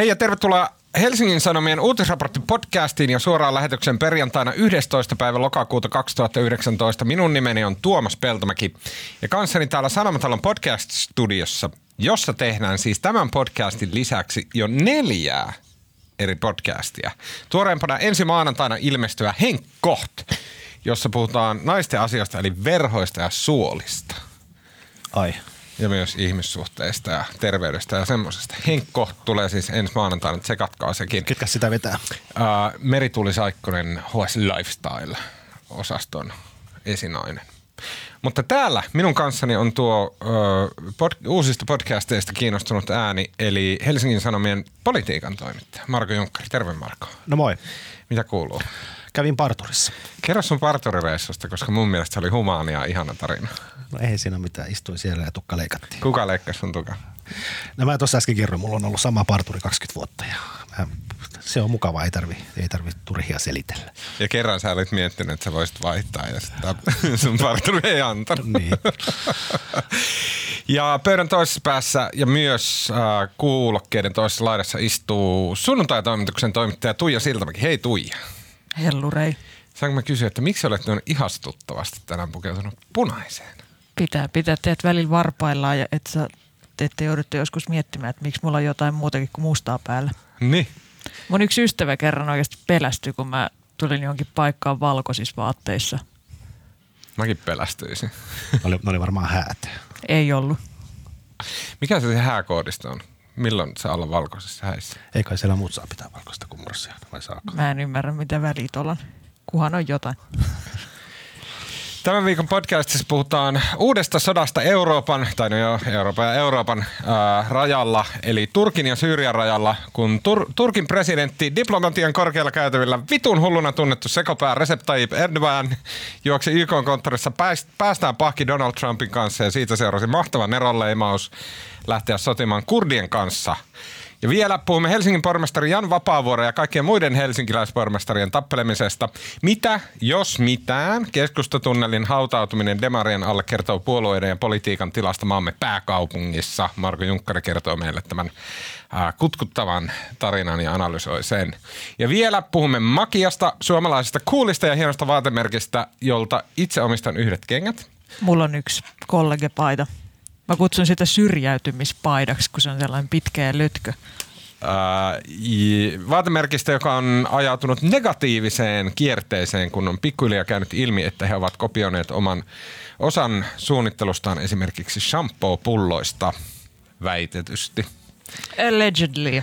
Hei ja tervetuloa Helsingin Sanomien uutisraportti podcastiin ja suoraan lähetyksen perjantaina 11. päivä lokakuuta 2019. Minun nimeni on Tuomas Peltomäki ja kanssani täällä Sanomatalon podcast-studiossa, jossa tehdään siis tämän podcastin lisäksi jo neljää eri podcastia. Tuoreempana ensi maanantaina ilmestyvä Henk Koht, jossa puhutaan naisten asioista eli verhoista ja suolista. Ai. Ja myös ihmissuhteista ja terveydestä ja semmoisesta. Henkko tulee siis ensi maanantaina, että se katkaa sekin. Ketkä sitä vetää? Uh, Merituli Saikkonen HS Lifestyle-osaston esinainen. Mutta täällä minun kanssani on tuo uh, pod, uusista podcasteista kiinnostunut ääni, eli Helsingin Sanomien politiikan toimittaja Marko Junkkari. Terve Marko. No moi. Mitä kuuluu? Kävin parturissa. Kerro sun parturireissusta, koska mun mielestä se oli humaania ja ihana tarina. No ei siinä mitään, istuin siellä ja tukka leikattiin. Kuka leikkasi sun tuka? No mä tuossa äsken kerroin, mulla on ollut sama parturi 20 vuotta ja mä, se on mukavaa, ei tarvi, ei tarvi turhia selitellä. Ja kerran sä olit miettinyt, että sä voisit vaihtaa ja sitä sun parturi ei antanut. Niin. ja pöydän toisessa päässä ja myös äh, kuulokkeiden toisessa laidassa istuu sunnuntai-toimituksen toimittaja Tuija Siltamäki. Hei Tuija. Hellurei. Saanko mä kysyä, että miksi olet noin ihastuttavasti tänään pukeutunut punaiseen? Pitää, pitää teet välillä varpaillaan ja että sä te ette joudutte joskus miettimään, että miksi mulla on jotain muutakin kuin mustaa päällä. Niin. Mun yksi ystävä kerran oikeasti pelästyi, kun mä tulin johonkin paikkaan valkoisissa vaatteissa. Mäkin pelästyisin. Ne oli, ne oli varmaan häät. Ei ollut. Mikä se, se hääkoodisto on? Milloin se olla valkoisessa häissä? Ei kai siellä muut saa pitää valkoista kuin morsia, vai saako? Mä en ymmärrä, mitä väliä on. Kuhan on jotain. Tämän viikon podcastissa puhutaan uudesta sodasta Euroopan, tai no joo, Euroopan ja Euroopan ää, rajalla, eli Turkin ja Syyrian rajalla, kun Tur- Turkin presidentti diplomatian korkealla käytävillä vitun hulluna tunnettu sekopää Recep Tayyip Erdogan juoksi YK-konttorissa pääst- päästään pahki Donald Trumpin kanssa ja siitä seurasi mahtava neronleimaus lähteä sotimaan kurdien kanssa – ja vielä puhumme Helsingin pormestari Jan Vapaavuoren ja kaikkien muiden helsinkiläispormestarien tappelemisesta. Mitä, jos mitään, keskustatunnelin hautautuminen Demarien alle kertoo puolueiden ja politiikan tilasta maamme pääkaupungissa. Marko Junkkari kertoo meille tämän ää, kutkuttavan tarinan ja analysoi sen. Ja vielä puhumme Makiasta, suomalaisesta kuulista ja hienosta vaatemerkistä, jolta itse omistan yhdet kengät. Mulla on yksi kollegepaita. Mä kutsun sitä syrjäytymispaidaksi, kun se on sellainen pitkä ja lötkö. vaatemerkistä, joka on ajautunut negatiiviseen kierteeseen, kun on pikkuhiljaa käynyt ilmi, että he ovat kopioineet oman osan suunnittelustaan esimerkiksi shampoo-pulloista väitetysti. Allegedly.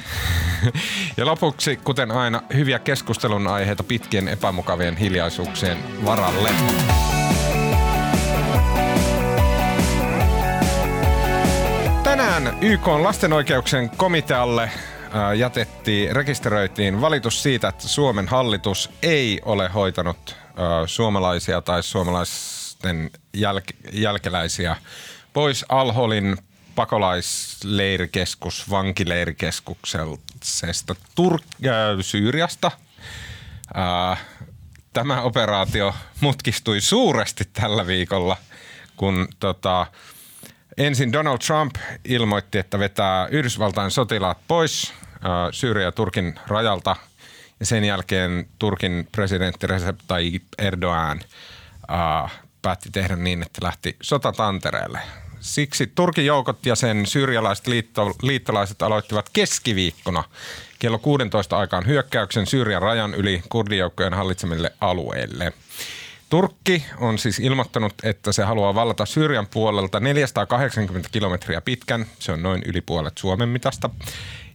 Ja lopuksi, kuten aina, hyviä keskustelun aiheita pitkien epämukavien hiljaisuuksien varalle. Tänään YK on lasten oikeuksien komitealle jätettiin, rekisteröitiin valitus siitä, että Suomen hallitus ei ole hoitanut suomalaisia tai suomalaisten jäl- jälkeläisiä pois Alholin pakolaisleirikeskus, vankileirikeskuksesta Tur- äh, Syyriasta. Äh, tämä operaatio mutkistui suuresti tällä viikolla, kun tota, Ensin Donald Trump ilmoitti, että vetää Yhdysvaltain sotilaat pois äh, Syyrian ja Turkin rajalta. Ja sen jälkeen Turkin presidentti Recep Tayyip Erdogan äh, päätti tehdä niin, että lähti sotatantereelle. Siksi Turkin joukot ja sen syyrialaiset liitto, liittolaiset aloittivat keskiviikkona kello 16 aikaan hyökkäyksen Syyrian rajan yli kurdijoukkojen hallitsemille alueille – Turkki on siis ilmoittanut, että se haluaa vallata Syyrian puolelta 480 kilometriä pitkän, se on noin yli puolet Suomen mitasta,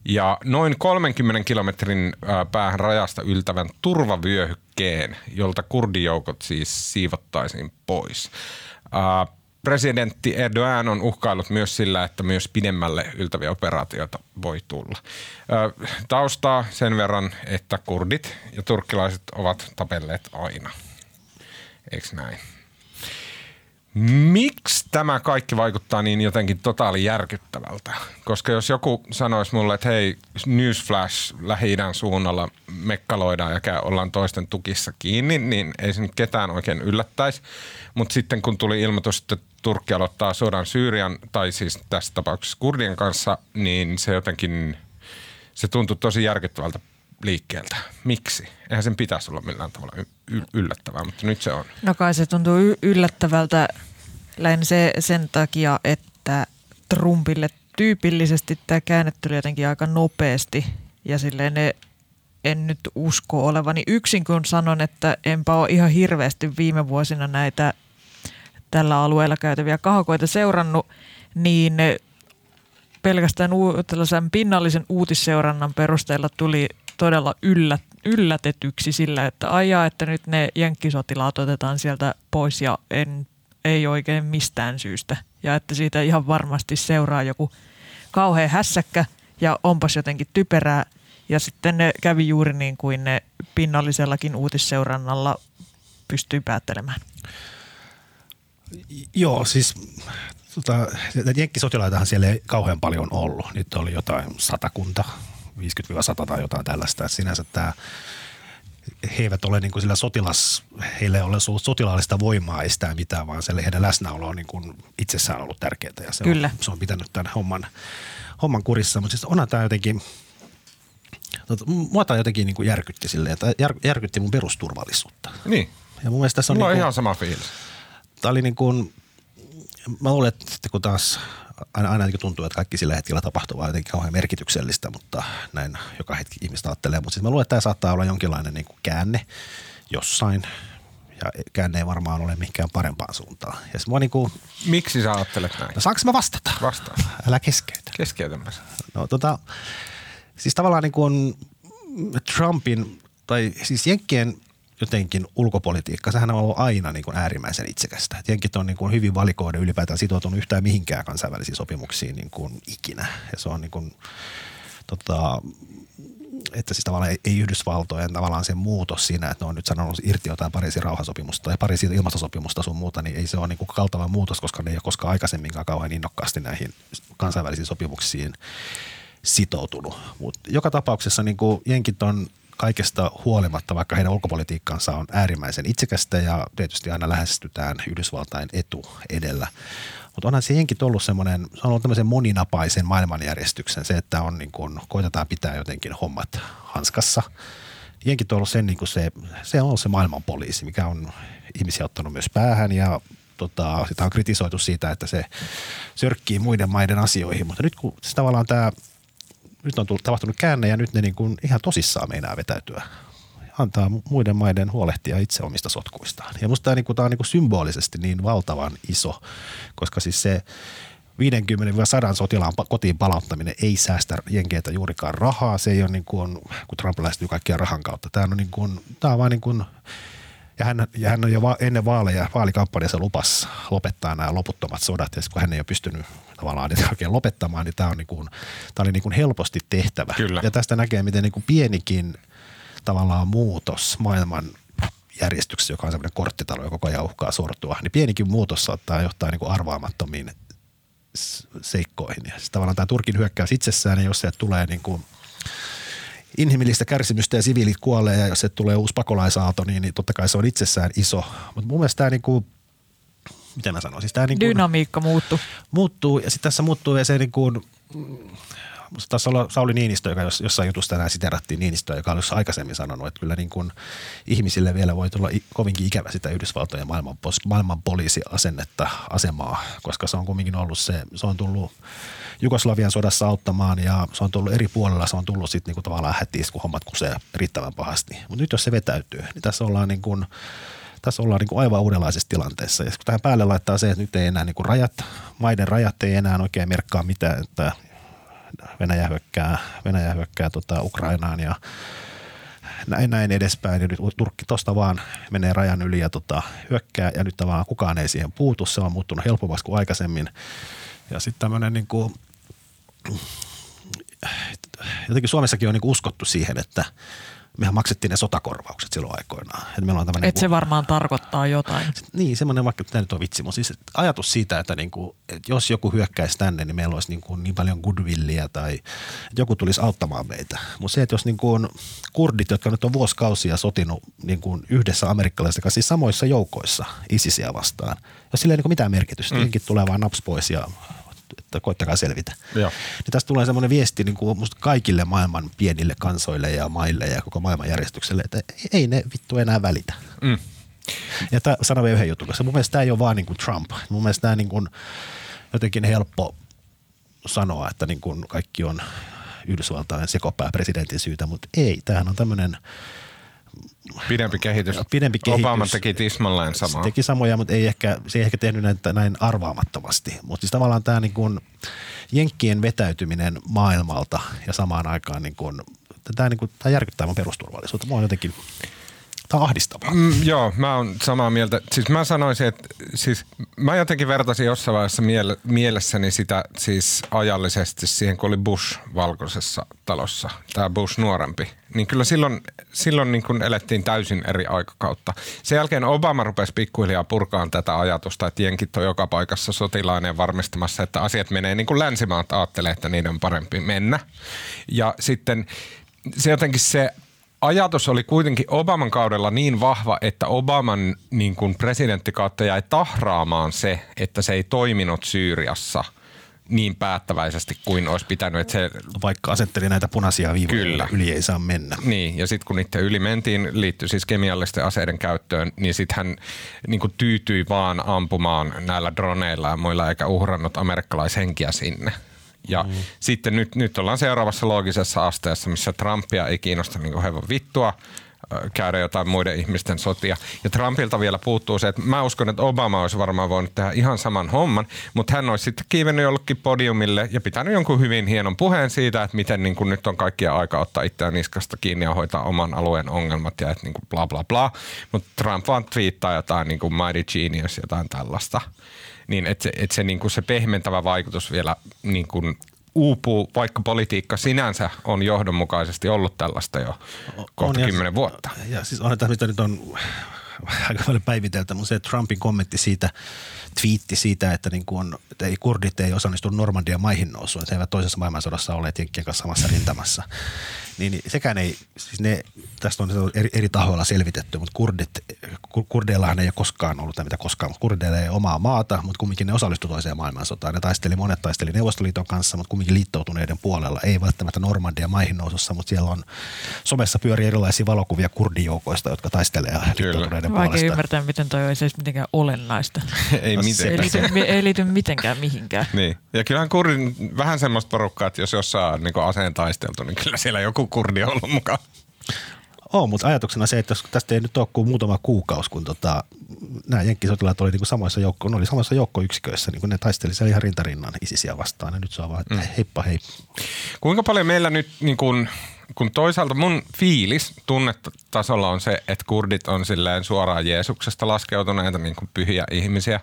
ja noin 30 kilometrin päähän rajasta yltävän turvavyöhykkeen, jolta kurdijoukot siis siivottaisiin pois. Presidentti Erdogan on uhkaillut myös sillä, että myös pidemmälle yltäviä operaatioita voi tulla. Taustaa sen verran, että kurdit ja turkkilaiset ovat tapelleet aina. Eikö näin? Miksi tämä kaikki vaikuttaa niin jotenkin totaali järkyttävältä? Koska jos joku sanoisi mulle, että hei, newsflash lähi suunnalla mekkaloidaan ja ollaan toisten tukissa kiinni, niin ei se nyt ketään oikein yllättäisi. Mutta sitten kun tuli ilmoitus, että Turkki aloittaa sodan Syyrian, tai siis tässä tapauksessa Kurdien kanssa, niin se jotenkin se tuntui tosi järkyttävältä liikkeeltä. Miksi? Eihän sen pitäisi olla millään tavalla yllättävää, mutta nyt se on. No kai se tuntuu yllättävältä lähinnä se, sen takia, että Trumpille tyypillisesti tämä käänne tuli jotenkin aika nopeasti ja silleen ne en nyt usko olevani yksin, kun sanon, että enpä ole ihan hirveästi viime vuosina näitä tällä alueella käytäviä kahakoita seurannut, niin pelkästään u- tällaisen pinnallisen uutisseurannan perusteella tuli todella yllät, yllätetyksi sillä, että ajaa, että nyt ne jenkkisotilaat otetaan sieltä pois ja en, ei oikein mistään syystä. Ja että siitä ihan varmasti seuraa joku kauhean hässäkkä ja onpas jotenkin typerää. Ja sitten ne kävi juuri niin kuin ne pinnallisellakin uutisseurannalla pystyy päättelemään. Joo, siis tota, jenkkisotilaitahan siellä ei kauhean paljon ollut. Nyt oli jotain satakunta, 50-100 tai jotain tällaista. Et sinänsä tämä he eivät ole niin kuin sillä sotilas, heille ei ole sotilaallista voimaa estää mitään, vaan se heidän läsnäolo on niin kuin itsessään ollut tärkeää ja se, Kyllä. On, se on pitänyt tämän homman, homman kurissa. Mutta siis onhan tämä jotenkin, tota, mua tämä jotenkin niin kuin järkytti silleen, että jär, järkytti mun perusturvallisuutta. Niin. Ja mun mielestä tässä on, Mulla on niin kuin, ihan sama fiilis. tämä oli niin kuin, mä luulen, että kun taas aina, aina tuntuu, että kaikki sillä hetkellä tapahtuvaa jotenkin kauhean merkityksellistä, mutta näin joka hetki ihmistä ajattelee. Mutta siis mä luulen, että tämä saattaa olla jonkinlainen niin kuin käänne jossain ja käänne ei varmaan ole mihinkään parempaan suuntaan. Ja mua niin kuin, Miksi sä ajattelet näin? no saanko mä vastata? Vastaa. Älä keskeytä. Keskeytämme sen. No tota, siis tavallaan niin kuin Trumpin tai siis Jenkkien jotenkin ulkopolitiikka, sehän on ollut aina niin kuin äärimmäisen itsekästä. Jenkit on niin kuin hyvin valikoiden ylipäätään sitoutunut yhtään mihinkään kansainvälisiin sopimuksiin niin kuin ikinä. Ja se on niin kuin, tota, että siis tavallaan ei, ei Yhdysvaltojen tavallaan se muutos siinä, että ne on nyt sanonut irti jotain Pariisin rauhansopimusta tai Pariisin ilmastosopimusta sun muuta, niin ei se ole niin kuin kaltava muutos, koska ne ei ole koskaan aikaisemminkaan kauhean innokkaasti näihin kansainvälisiin sopimuksiin sitoutunut. Mutta joka tapauksessa niin kuin jenkit on kaikesta huolimatta, vaikka heidän ulkopolitiikkansa on äärimmäisen itsekästä ja tietysti aina lähestytään Yhdysvaltain etu edellä. Mutta onhan se jenkit ollut semmoinen, se on ollut tämmöisen moninapaisen maailmanjärjestyksen, se, että on niin kuin, koitetaan pitää jotenkin hommat hanskassa. Jenkit on ollut sen, niin se, se on se maailman poliisi, mikä on ihmisiä ottanut myös päähän ja tota, sitä on kritisoitu siitä, että se sörkkii muiden maiden asioihin, mutta nyt kun se tavallaan tämä nyt on tullut, tapahtunut käänne ja nyt ne niin kuin ihan tosissaan meinaa vetäytyä. Antaa muiden maiden huolehtia itse omista sotkuistaan. Ja musta tämä, niin kuin, tämä on niin kuin symbolisesti niin valtavan iso, koska siis se 50-100 sotilaan kotiin palauttaminen ei säästä jenkeitä juurikaan rahaa. Se ei ole niin kuin, kun Trump lähestyy kaikkia rahan kautta. Tämä on, niin kuin, tämä on vaan niin kuin, ja hän, ja hän on jo va- ennen vaaleja, vaalikampanjassa lupas lopettaa nämä loputtomat sodat. Ja kun hän ei ole pystynyt tavallaan niitä oikein lopettamaan, niin tämä, on niin kuin, tämä oli niin kuin helposti tehtävä. Kyllä. Ja tästä näkee, miten niin kuin pienikin tavallaan muutos maailman järjestyksessä, joka on sellainen korttitalo, joka koko ajan uhkaa sortua, niin pienikin muutos saattaa johtaa niin kuin arvaamattomiin seikkoihin. Ja siis tavallaan tämä Turkin hyökkäys itsessään, niin jos se tulee niin kuin inhimillistä kärsimystä ja siviilit kuolee ja jos se tulee uusi pakolaisaalto, niin, niin totta kai se on itsessään iso. Mutta mun mielestä tämä niin kuin, miten mä sanon, siis tämä niin kuin, Dynamiikka muuttuu. muuttuu ja sitten tässä muuttuu ja se niin kuin, mm, musta taisi olla Sauli Niinistö, joka jos- jossain jutussa tänään siterattiin Niinistöä, joka olisi aikaisemmin sanonut, että kyllä niin kuin ihmisille vielä voi tulla kovinkin ikävä sitä Yhdysvaltojen maailman, maailman poliisiasennetta, asemaa, koska se on kumminkin ollut se, se on tullut Jugoslavian sodassa auttamaan ja se on tullut eri puolella, se on tullut sitten niinku tavallaan hätiis, kun hommat kusee riittävän pahasti. Mutta nyt jos se vetäytyy, niin tässä ollaan niin kuin, tässä ollaan niin kuin aivan uudenlaisessa tilanteessa. Ja kun tähän päälle laittaa se, että nyt ei enää niin kuin rajat, maiden rajat ei enää oikein merkkaa mitään, että Venäjä hyökkää, Venäjä hyökkää tota Ukrainaan ja näin, näin edespäin. Ja nyt Turkki tuosta vaan menee rajan yli ja tota, hyökkää ja nyt tavallaan kukaan ei siihen puutu. Se on muuttunut helpommaksi kuin aikaisemmin. Ja sitten tämmöinen niin kuin, jotenkin Suomessakin on niin kuin uskottu siihen, että mehän maksettiin ne sotakorvaukset silloin aikoinaan. Että meillä on tämmöinen Että se varmaan tarkoittaa jotain. niin, semmoinen vaikka tämä nyt on vitsi, mutta siis ajatus siitä, että, niinku, että jos joku hyökkäisi tänne, niin meillä olisi niinku niin paljon goodwillia tai että joku tulisi auttamaan meitä. Mutta se, että jos niinku on kurdit, jotka nyt on vuosikausia sotinut niinku yhdessä amerikkalaisten kanssa, siis samoissa joukoissa ISISiä vastaan, jos sillä ei niinku mitään merkitystä, mm. tulee vaan naps pois ja että koittakaa selvitä. Joo. Niin tästä tulee semmoinen viesti niin kuin musta kaikille maailman pienille kansoille ja maille ja koko maailman järjestykselle, että ei ne vittu enää välitä. Mm. Ja tämä sanon vielä yhden jutun, koska mun mielestä tämä ei ole vaan niin kuin Trump. Mun mielestä tämä niin kuin jotenkin helppo sanoa, että niin kuin kaikki on Yhdysvaltain sekopää presidentin syytä, mutta ei. Tämähän on tämmöinen Pidempi kehitys. Pidempi kehitys. Obama teki tismalleen se samaa. teki samoja, mutta ei ehkä, se ei ehkä tehnyt näitä näin arvaamattomasti. Mutta siis tavallaan tämä niin kuin jenkkien vetäytyminen maailmalta ja samaan aikaan niin kuin, tämä, niin kuin, tämä järkyttää mun perusturvallisuutta. Mua on jotenkin, on ahdistavaa. Mm, joo, mä oon samaa mieltä. Siis mä sanoisin, että siis mä jotenkin vertasin jossain vaiheessa miele- mielessäni sitä siis ajallisesti siihen, kun oli Bush valkoisessa talossa, tämä Bush nuorempi. Niin kyllä silloin, silloin niin kun elettiin täysin eri aikakautta. Sen jälkeen Obama rupesi pikkuhiljaa purkaan tätä ajatusta, että jenkit on joka paikassa sotilainen ja varmistamassa, että asiat menee niin kuin länsimaat ajattelee, että niiden on parempi mennä. Ja sitten se jotenkin se ajatus oli kuitenkin Obaman kaudella niin vahva, että Obaman niin kuin presidenttikautta jäi tahraamaan se, että se ei toiminut Syyriassa niin päättäväisesti kuin olisi pitänyt. Että se, Vaikka asetteli näitä punaisia viivoja, Kyllä. joilla yli ei saa mennä. niin, ja sitten kun niiden yli mentiin, liittyi siis kemiallisten aseiden käyttöön, niin sitten hän niin tyytyi vaan ampumaan näillä droneilla ja muilla, eikä uhrannut amerikkalaishenkiä sinne. Ja mm. sitten nyt, nyt ollaan seuraavassa loogisessa asteessa, missä Trumpia ei kiinnosta niin hevon vittua käydä jotain muiden ihmisten sotia. Ja Trumpilta vielä puuttuu se, että mä uskon, että Obama olisi varmaan voinut tehdä ihan saman homman, mutta hän olisi sitten kiivennyt jollekin podiumille ja pitänyt jonkun hyvin hienon puheen siitä, että miten niin kuin nyt on kaikkia aika ottaa itseään niskasta kiinni ja hoitaa oman alueen ongelmat ja että niin kuin bla bla bla. Mutta Trump vaan twiittaa jotain niin kuin mighty genius, jotain tällaista. Niin että se, et se, niin kuin se pehmentävä vaikutus vielä niin kuin uupuu, vaikka politiikka sinänsä on johdonmukaisesti ollut tällaista jo kohta ja- kymmenen vuotta. Ja siis on tämä, mitä nyt on aika paljon päiviteltä, mutta se Trumpin kommentti siitä, twiitti siitä, että, niin kuin, että ei, kurdit ei osallistu Normandian maihin nousuun, että he eivät toisessa maailmansodassa olleet jenkkien kanssa samassa rintamassa. Niin, niin sekään ei, siis ne, tästä on eri, eri tahoilla selvitetty, mutta kurdit, kur- kurdeillahan ei ole koskaan ollut, tai mitä koskaan, mutta kurdeilla ei ole omaa maata, mutta kumminkin ne osallistu toiseen maailmansotaan. Ne taisteli, monet taisteli Neuvostoliiton kanssa, mutta kumminkin liittoutuneiden puolella, ei välttämättä Normandian maihin nousussa, mutta siellä on somessa pyörii erilaisia valokuvia kurdijoukoista, jotka taistelee liittoutuneiden Vaikea puolesta. ymmärtää, miten toi olisi edes mitenkään olennaista. ei No Se ei mitenkään. liity, ei liity mitenkään mihinkään. Niin. Ja kyllähän kurdin vähän semmoista porukkaa, että jos jossain on niin aseen taisteltu, niin kyllä siellä joku kurdi on ollut mukaan. On, mutta ajatuksena se, että jos tästä ei nyt ole kuin muutama kuukausi, kun tota, nämä jenkkisotilaat oli niin samoissa joukko, ne oli samassa joukkoyksiköissä, niin kun ne taisteli siellä ihan rintarinnan isisiä vastaan. Ja nyt se on vaan, että mm. heippa hei. Kuinka paljon meillä nyt, niin kun, kun toisaalta mun fiilis tunnetasolla on se, että kurdit on silleen suoraan Jeesuksesta laskeutuneita niin kuin pyhiä ihmisiä,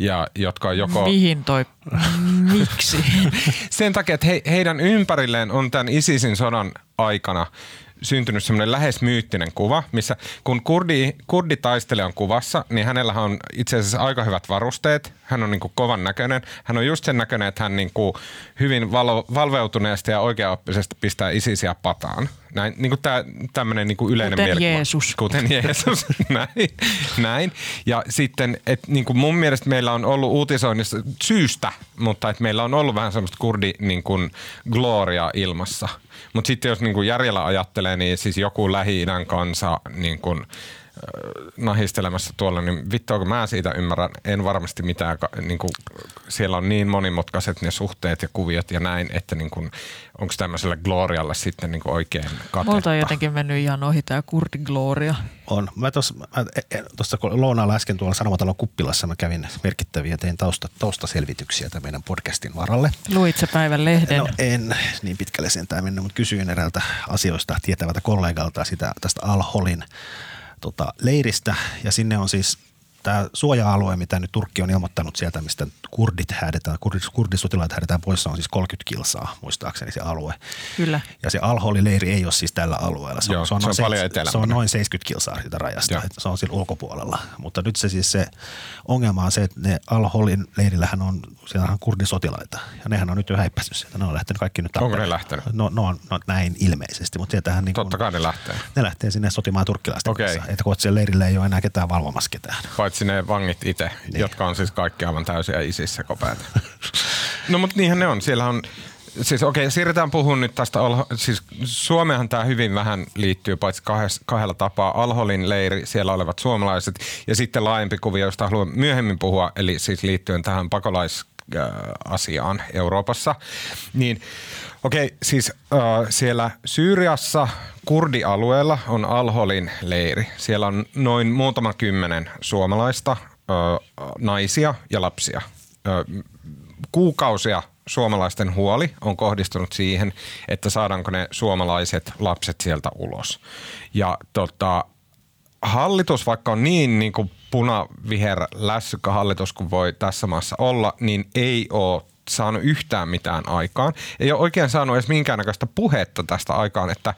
ja jotka on joko... Mihin toi, miksi? Sen takia, että he, heidän ympärilleen on tämän ISISin sodan aikana syntynyt semmoinen lähes myyttinen kuva, missä kun kurdi, kurditaistelija on kuvassa, niin hänellä on itse asiassa aika hyvät varusteet. Hän on niin kuin kovan näköinen. Hän on just sen näköinen, että hän niin kuin hyvin valo, valveutuneesti ja oikeaoppisesti pistää isisiä pataan. Näin, niin kuin tämä, tämmöinen niin kuin yleinen Kuten mielikuva. Jeesus. Kuten Jeesus, näin, näin. Ja sitten, että niin kuin mun mielestä meillä on ollut uutisoinnissa syystä, mutta että meillä on ollut vähän semmoista kurdi niin kuin gloria ilmassa. Mutta sitten jos niin kuin järjellä ajattelee, niin siis joku Lähi-idän kansa niin kuin, nahistelemassa tuolla, niin vittu, kun mä siitä ymmärrän, en varmasti mitään. Niin kuin, siellä on niin monimutkaiset ne suhteet ja kuviot ja näin, että niin kuin, onko tämmöiselle glorialle sitten niin kuin oikein katetta. Multa on jotenkin mennyt ihan ohi tämä kurdigloria. On. Mä tuossa, e- e- kun lounaalla äsken tuolla Sanomatalon kuppilassa mä kävin merkittäviä, tein tausta, taustaselvityksiä tämän meidän podcastin varalle. Luit sä päivän lehden? No en niin pitkälle sentään mennyt, mutta kysyin eräältä asioista tietävältä kollegalta sitä tästä Al-Holin tota, leiristä. Ja sinne on siis tämä suoja-alue, mitä nyt Turkki on ilmoittanut sieltä, mistä kurdit häädetään, kurdis, kurdisotilaat häädetään pois, se on siis 30 kilsaa muistaakseni se alue. Kyllä. Ja se Al-Holin-leiri ei ole siis tällä alueella. Se, Joo, se on noin paljon se, se on noin 70 kilsaa siitä rajasta, Joo. että se on siinä ulkopuolella. Mutta nyt se siis se ongelma on se, että ne Al-Holin leirillähän on, siellä on kurdisotilaita. Ja nehän on nyt jo häippässyt sieltä. Ne on lähtenyt kaikki nyt Onko tappelemaan. ne lähtenyt? No, no, on- no näin ilmeisesti, mutta sieltähän niin Totta kai ne lähtee. ne lähtee sinne sotimaan turkkilaisten Okei. kanssa. Että kun siellä leirillä ei ole enää ketään valvomassa ketään. Paitsi ne vangit itse, Niin. jotka on siis kaikki aivan täysiä isissä kopeita. No mutta niinhän ne on. Siellä on Siis okei, okay, siirretään puhun nyt tästä, siis Suomehan tämä hyvin vähän liittyy paitsi kahdella tapaa. Alholin leiri, siellä olevat suomalaiset ja sitten laajempi kuvio, josta haluan myöhemmin puhua, eli siis liittyen tähän pakolaisasiaan Euroopassa. Niin okei, okay, siis äh, siellä Syyriassa kurdialueella on Alholin leiri. Siellä on noin muutama kymmenen suomalaista, äh, naisia ja lapsia. Äh, kuukausia suomalaisten huoli on kohdistunut siihen, että saadaanko ne suomalaiset lapset sieltä ulos. Ja tota, hallitus, vaikka on niin, niin kuin punaviher lässykkä hallitus kuin voi tässä maassa olla, niin ei ole saanut yhtään mitään aikaan. Ei ole oikein saanut edes minkäännäköistä puhetta tästä aikaan, että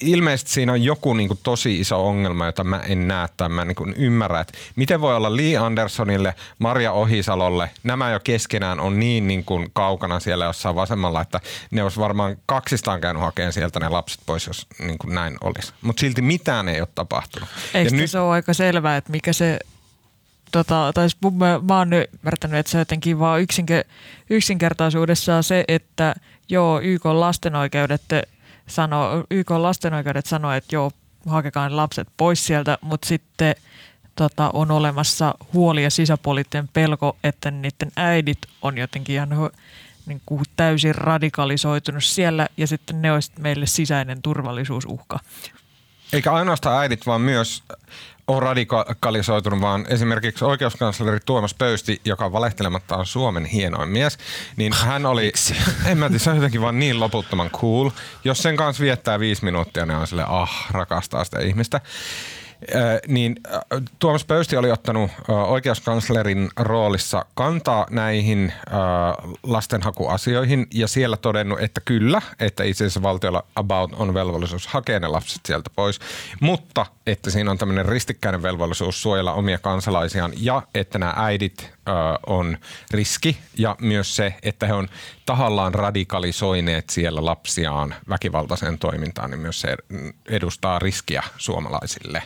ilmeisesti siinä on joku niin kuin tosi iso ongelma, jota mä en näe tai mä niin kuin ymmärrä, että miten voi olla Lee Andersonille, Maria Ohisalolle, nämä jo keskenään on niin, niin kuin kaukana siellä jossain vasemmalla, että ne olisi varmaan kaksistaan käynyt hakemaan sieltä ne lapset pois, jos niin kuin näin olisi. Mutta silti mitään ei ole tapahtunut. Eikö ja nyt... se ole aika selvää, että mikä se tota, tai siis mä, mä oon ymmärtänyt, että se jotenkin vaan yksinke, yksinkertaisuudessaan se, että joo, YK lastenoikeudet sanoo, YK lastenoikeudet sanoo, että joo, hakekaa ne lapset pois sieltä, mutta sitten tota, on olemassa huoli ja sisäpoliittinen pelko, että niiden äidit on jotenkin ihan niin kuin täysin radikalisoitunut siellä ja sitten ne olisi meille sisäinen turvallisuusuhka. Eikä ainoastaan äidit, vaan myös on radikalisoitunut, vaan esimerkiksi oikeuskansleri Tuomas Pöysti, joka valehtelematta on Suomen hienoin mies, niin hän oli, en mä tiedä, se on jotenkin vaan niin loputtoman cool. Jos sen kanssa viettää viisi minuuttia, niin on sille ah, rakastaa sitä ihmistä niin Tuomas Pöysti oli ottanut oikeuskanslerin roolissa kantaa näihin lastenhakuasioihin ja siellä todennut, että kyllä, että itse asiassa valtiolla about on velvollisuus hakea ne lapset sieltä pois, mutta että siinä on tämmöinen ristikkäinen velvollisuus suojella omia kansalaisiaan ja että nämä äidit on riski ja myös se, että he on tahallaan radikalisoineet siellä lapsiaan väkivaltaiseen toimintaan, niin myös se edustaa riskiä suomalaisille.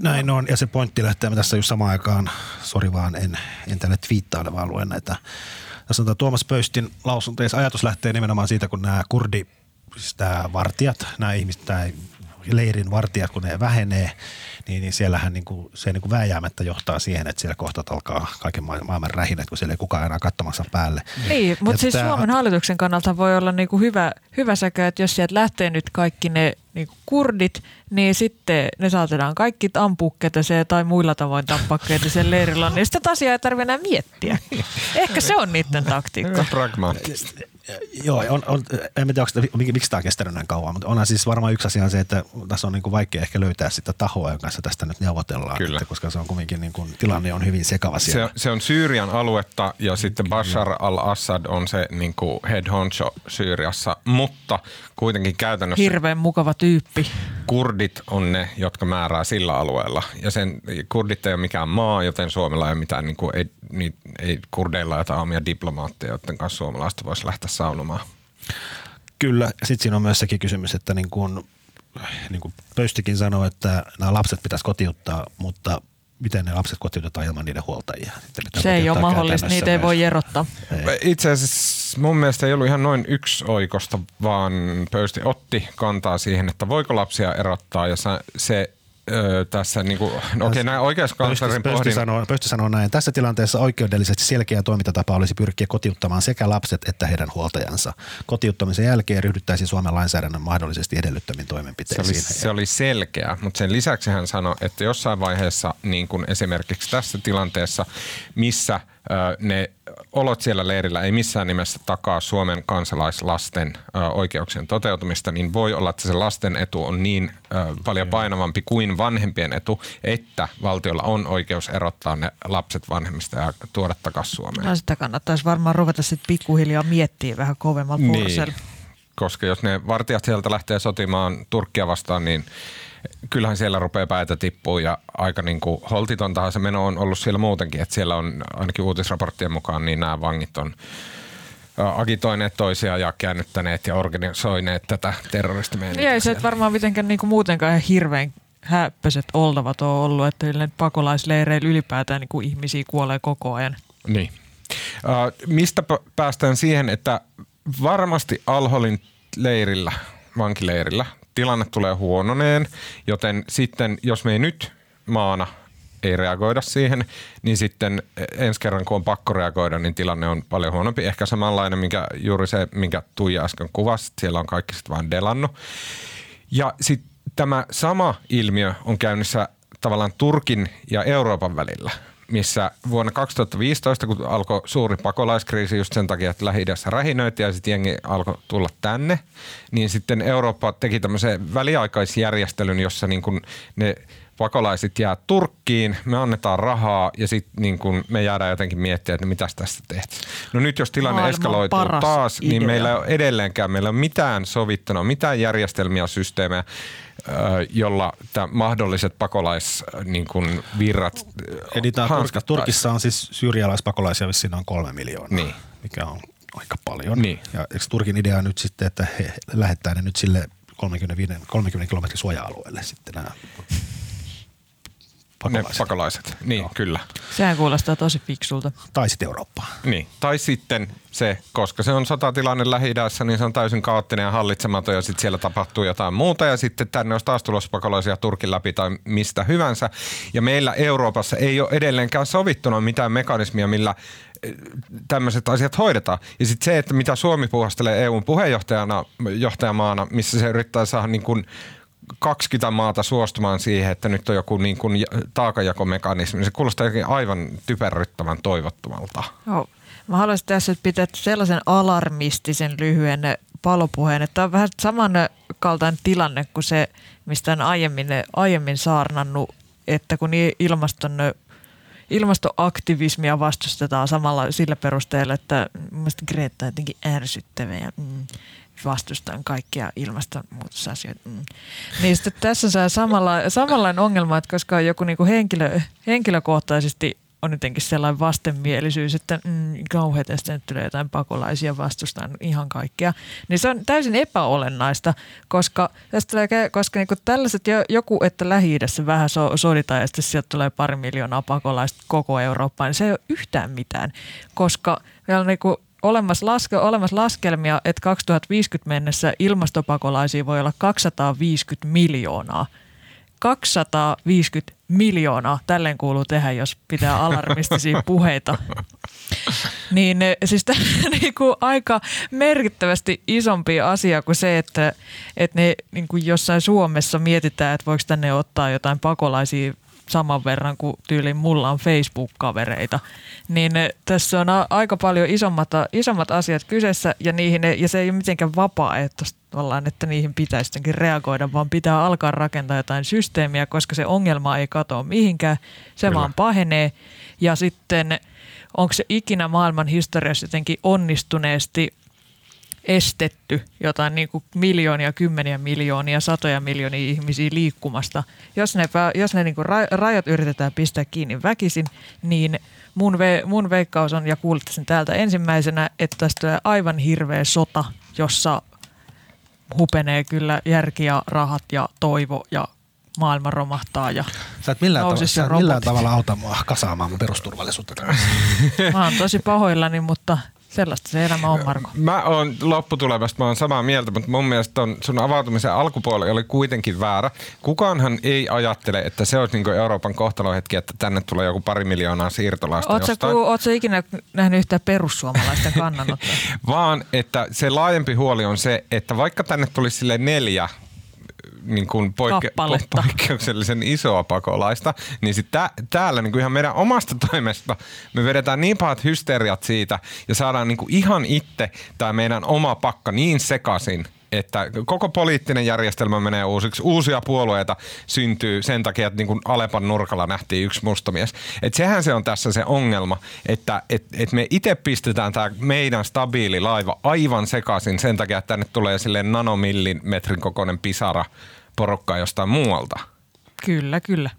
Näin on, ja se pointti lähtee tässä just samaan aikaan, sori vaan en, en tänne twiittaile, vaan luen näitä. Tässä on tämä Tuomas Pöystin lausunto, ja ajatus lähtee nimenomaan siitä, kun nämä kurdi, siis tämä vartijat, nämä ihmiset, tämä leirin vartijat, kun ne vähenee, niin, niin siellähän niin kuin, se niin kuin vääjäämättä johtaa siihen, että siellä kohta alkaa kaiken maailman rähinät, kun siellä ei kukaan enää katsomassa päälle. Niin, mutta siis tämä... Suomen hallituksen kannalta voi olla niin kuin hyvä, hyvä säkä, että jos sieltä lähtee nyt kaikki ne niin kuin kurdit, niin sitten ne saatetaan kaikki ampua se tai muilla tavoin tappaa sen leirillä, niin sitä asiaa ei tarvitse enää miettiä. Ehkä se on niiden taktiikka. Pragmaattista. Joo, on, on, en tiedä, onko, miksi tämä on kestänyt näin kauan, mutta onhan siis varmaan yksi asia se, että tässä on niin kuin vaikea ehkä löytää sitä tahoa, jonka kanssa tästä nyt neuvotellaan, Kyllä. Että, koska se on kuitenkin niin kuin, tilanne on hyvin sekava siellä. Se, se on Syyrian aluetta ja sitten Bashar al-Assad on se niin kuin head honcho Syyriassa, mutta kuitenkin käytännössä... Hirveän mukava tyyppi. Kurdit on ne, jotka määrää sillä alueella ja sen, kurdit ei ole mikään maa, joten Suomella ei ole mitään, niin kuin, ei, niin, ei kurdeilla jotain omia diplomaatteja, joten kanssa suomalaista voisi lähteä saunomaan. Kyllä. Sitten siinä on myös sekin kysymys, että niin kuin, niin kuin Pöystikin sanoi, että nämä lapset pitäisi kotiuttaa, mutta miten ne lapset kotiutetaan ilman niiden huoltajia? Se ei ole mahdollista, niitä ei voi erottaa. Ei. Itse asiassa mun mielestä ei ollut ihan noin yksi oikosta, vaan Pöysti otti kantaa siihen, että voiko lapsia erottaa ja se öö, tässä niin kuin, no okei, näin oikeuskanslerin Pöysti, pohdin... sanoo, sanoo näin. Tässä tilanteessa oikeudellisesti selkeä toimintatapa olisi pyrkiä kotiuttamaan sekä lapset että heidän huoltajansa. Kotiuttamisen jälkeen ryhdyttäisiin Suomen lainsäädännön mahdollisesti edellyttämiin toimenpiteisiin. Se oli, se oli selkeä, mutta sen lisäksi hän sanoi, että jossain vaiheessa, niin kuin esimerkiksi tässä tilanteessa, missä – ne olot siellä leirillä ei missään nimessä takaa Suomen kansalaislasten oikeuksien toteutumista, niin voi olla, että se lasten etu on niin paljon painavampi kuin vanhempien etu, että valtiolla on oikeus erottaa ne lapset vanhemmista ja tuoda takaisin Suomeen. No sitä kannattaisi varmaan ruveta sitten pikkuhiljaa miettiä vähän kovemmalla niin, Koska jos ne vartijat sieltä lähtee sotimaan Turkkia vastaan, niin kyllähän siellä rupeaa päätä tippua ja aika niin kuin holtitontahan se meno on ollut siellä muutenkin, että siellä on ainakin uutisraporttien mukaan niin nämä vangit on agitoineet toisia ja käännyttäneet ja organisoineet tätä terroristimeeninkiä. Ei se varmaan mitenkään niin kuin muutenkaan ihan hirveän häppöiset oltavat on ollut, että pakolaisleireillä ylipäätään niin kuin ihmisiä kuolee koko ajan. Niin. mistä päästään siihen, että varmasti Alholin leirillä, vankileirillä, tilanne tulee huononeen, joten sitten jos me ei nyt maana ei reagoida siihen, niin sitten ensi kerran kun on pakko reagoida, niin tilanne on paljon huonompi. Ehkä samanlainen, minkä, juuri se, minkä Tuija äsken kuvasi, siellä on kaikki sitten vaan delannut. Ja sitten tämä sama ilmiö on käynnissä tavallaan Turkin ja Euroopan välillä missä vuonna 2015, kun alkoi suuri pakolaiskriisi just sen takia, että lähi rähinöitiin ja sitten jengi alkoi tulla tänne, niin sitten Eurooppa teki tämmöisen väliaikaisjärjestelyn, jossa niin kuin ne pakolaiset jää Turkkiin, me annetaan rahaa ja sitten niin kun me jäädään jotenkin miettiä, että mitä tästä tehtiin. No nyt jos tilanne Maailman eskaloituu taas, niin idea. niin meillä ei ole edelleenkään, meillä ei ole mitään sovittuna, mitään järjestelmiä, systeemejä, jolla tämä mahdolliset pakolaisvirrat niin kun virrat Eli Turkissa on siis syyrialaispakolaisia vissiin noin kolme miljoonaa, niin. mikä on aika paljon. Niin. Ja eikö Turkin idea nyt sitten, että he lähettää ne nyt sille 35, 30 kilometrin suoja-alueelle sitten nämä pakolaiset. Ne pakolaiset, niin Joo. kyllä. Sehän kuulostaa tosi fiksulta. Tai sitten Eurooppaan. Niin, tai sitten se, koska se on sotatilanne lähi niin se on täysin kaoottinen ja hallitsematon ja sitten siellä tapahtuu jotain muuta ja sitten tänne olisi taas tulossa pakolaisia Turkin läpi tai mistä hyvänsä. Ja meillä Euroopassa ei ole edelleenkään sovittuna mitään mekanismia, millä eh, tämmöiset asiat hoidetaan. Ja sitten se, että mitä Suomi puhastelee EUn puheenjohtajana, johtajamaana, missä se yrittää saada niin kuin 20 maata suostumaan siihen, että nyt on joku niin kuin taakajakomekanismi. Se kuulostaa aivan typerryttävän toivottomalta. Joo. Mä haluaisin tässä pitää sellaisen alarmistisen lyhyen palopuheen, että on vähän samankaltainen tilanne kuin se, mistä on aiemmin, aiemmin saarnannut, että kun ilmaston ilmastoaktivismia vastustetaan samalla sillä perusteella, että mielestäni Greta on jotenkin ärsyttävä ja mm, vastustan kaikkia ilmastonmuutosasioita. Mm. Niin sitten tässä saa samalla, samanlainen ongelma, että koska joku niinku henkilö, henkilökohtaisesti on jotenkin sellainen vastenmielisyys, että mm, kauhean tästä nyt tulee jotain pakolaisia vastustaan ihan kaikkea. Niin se on täysin epäolennaista, koska, tulee, koska niinku tällaiset joku, että lähi vähän so, soditaan ja sitten sieltä tulee pari miljoonaa pakolaista koko Eurooppaan, niin se ei ole yhtään mitään, koska vielä niinku olemassa, laske, olemassa laskelmia, että 2050 mennessä ilmastopakolaisia voi olla 250 miljoonaa. 250 miljoonaa, tälleen kuuluu tehdä, jos pitää alarmistisia puheita. Niin siis tämä niin kuin aika merkittävästi isompi asia kuin se, että, että ne niin kuin jossain Suomessa mietitään, että voiko tänne ottaa jotain pakolaisia saman verran kuin tyyliin mulla on Facebook-kavereita. Niin tässä on aika paljon isommat, isommat asiat kyseessä ja, niihin, ja se ei ole mitenkään vapaaehtoista tavallaan, että niihin pitäisi reagoida, vaan pitää alkaa rakentaa jotain systeemiä, koska se ongelma ei katoa mihinkään, se Kyllä. vaan pahenee. Ja sitten onko se ikinä maailman historiassa jotenkin onnistuneesti estetty jotain niin kuin miljoonia, kymmeniä miljoonia, satoja miljoonia ihmisiä liikkumasta. Jos ne, jos ne niin kuin rajat yritetään pistää kiinni väkisin, niin mun, ve, mun veikkaus on, ja kuulitte sen täältä ensimmäisenä, että tästä tulee aivan hirveä sota, jossa hupenee kyllä järki ja rahat ja toivo ja maailma romahtaa ja Sä et millään, tavalla, sä millään tavalla auta mua kasaamaan mun perusturvallisuutta. Mä oon tosi pahoillani, mutta Sellaista se elämä on, Marko. Mä oon lopputulevasta, mä oon samaa mieltä, mutta mun mielestä on, sun avautumisen alkupuoli oli kuitenkin väärä. Kukaanhan ei ajattele, että se olisi niin Euroopan kohtalohetki, että tänne tulee joku pari miljoonaa siirtolaista Oletko jostain. Oletko ikinä nähnyt yhtään perussuomalaisten kannanottoa? Vaan, että se laajempi huoli on se, että vaikka tänne tulisi sille neljä niin kuin poikke- po- poikkeuksellisen isoa pakolaista, niin sit tää, täällä niin kuin ihan meidän omasta toimesta me vedetään niin pahat hysteriat siitä ja saadaan niin kuin ihan itse tämä meidän oma pakka niin sekaisin, että koko poliittinen järjestelmä menee uusiksi. Uusia puolueita syntyy sen takia, että niin kuin Alepan nurkalla nähtiin yksi mustamies. Et sehän se on tässä se ongelma, että et, et me itse pistetään tämä meidän stabiili laiva aivan sekaisin sen takia, että tänne tulee silleen nanomillimetrin kokoinen pisara porukkaa jostain muualta. Kyllä, kyllä.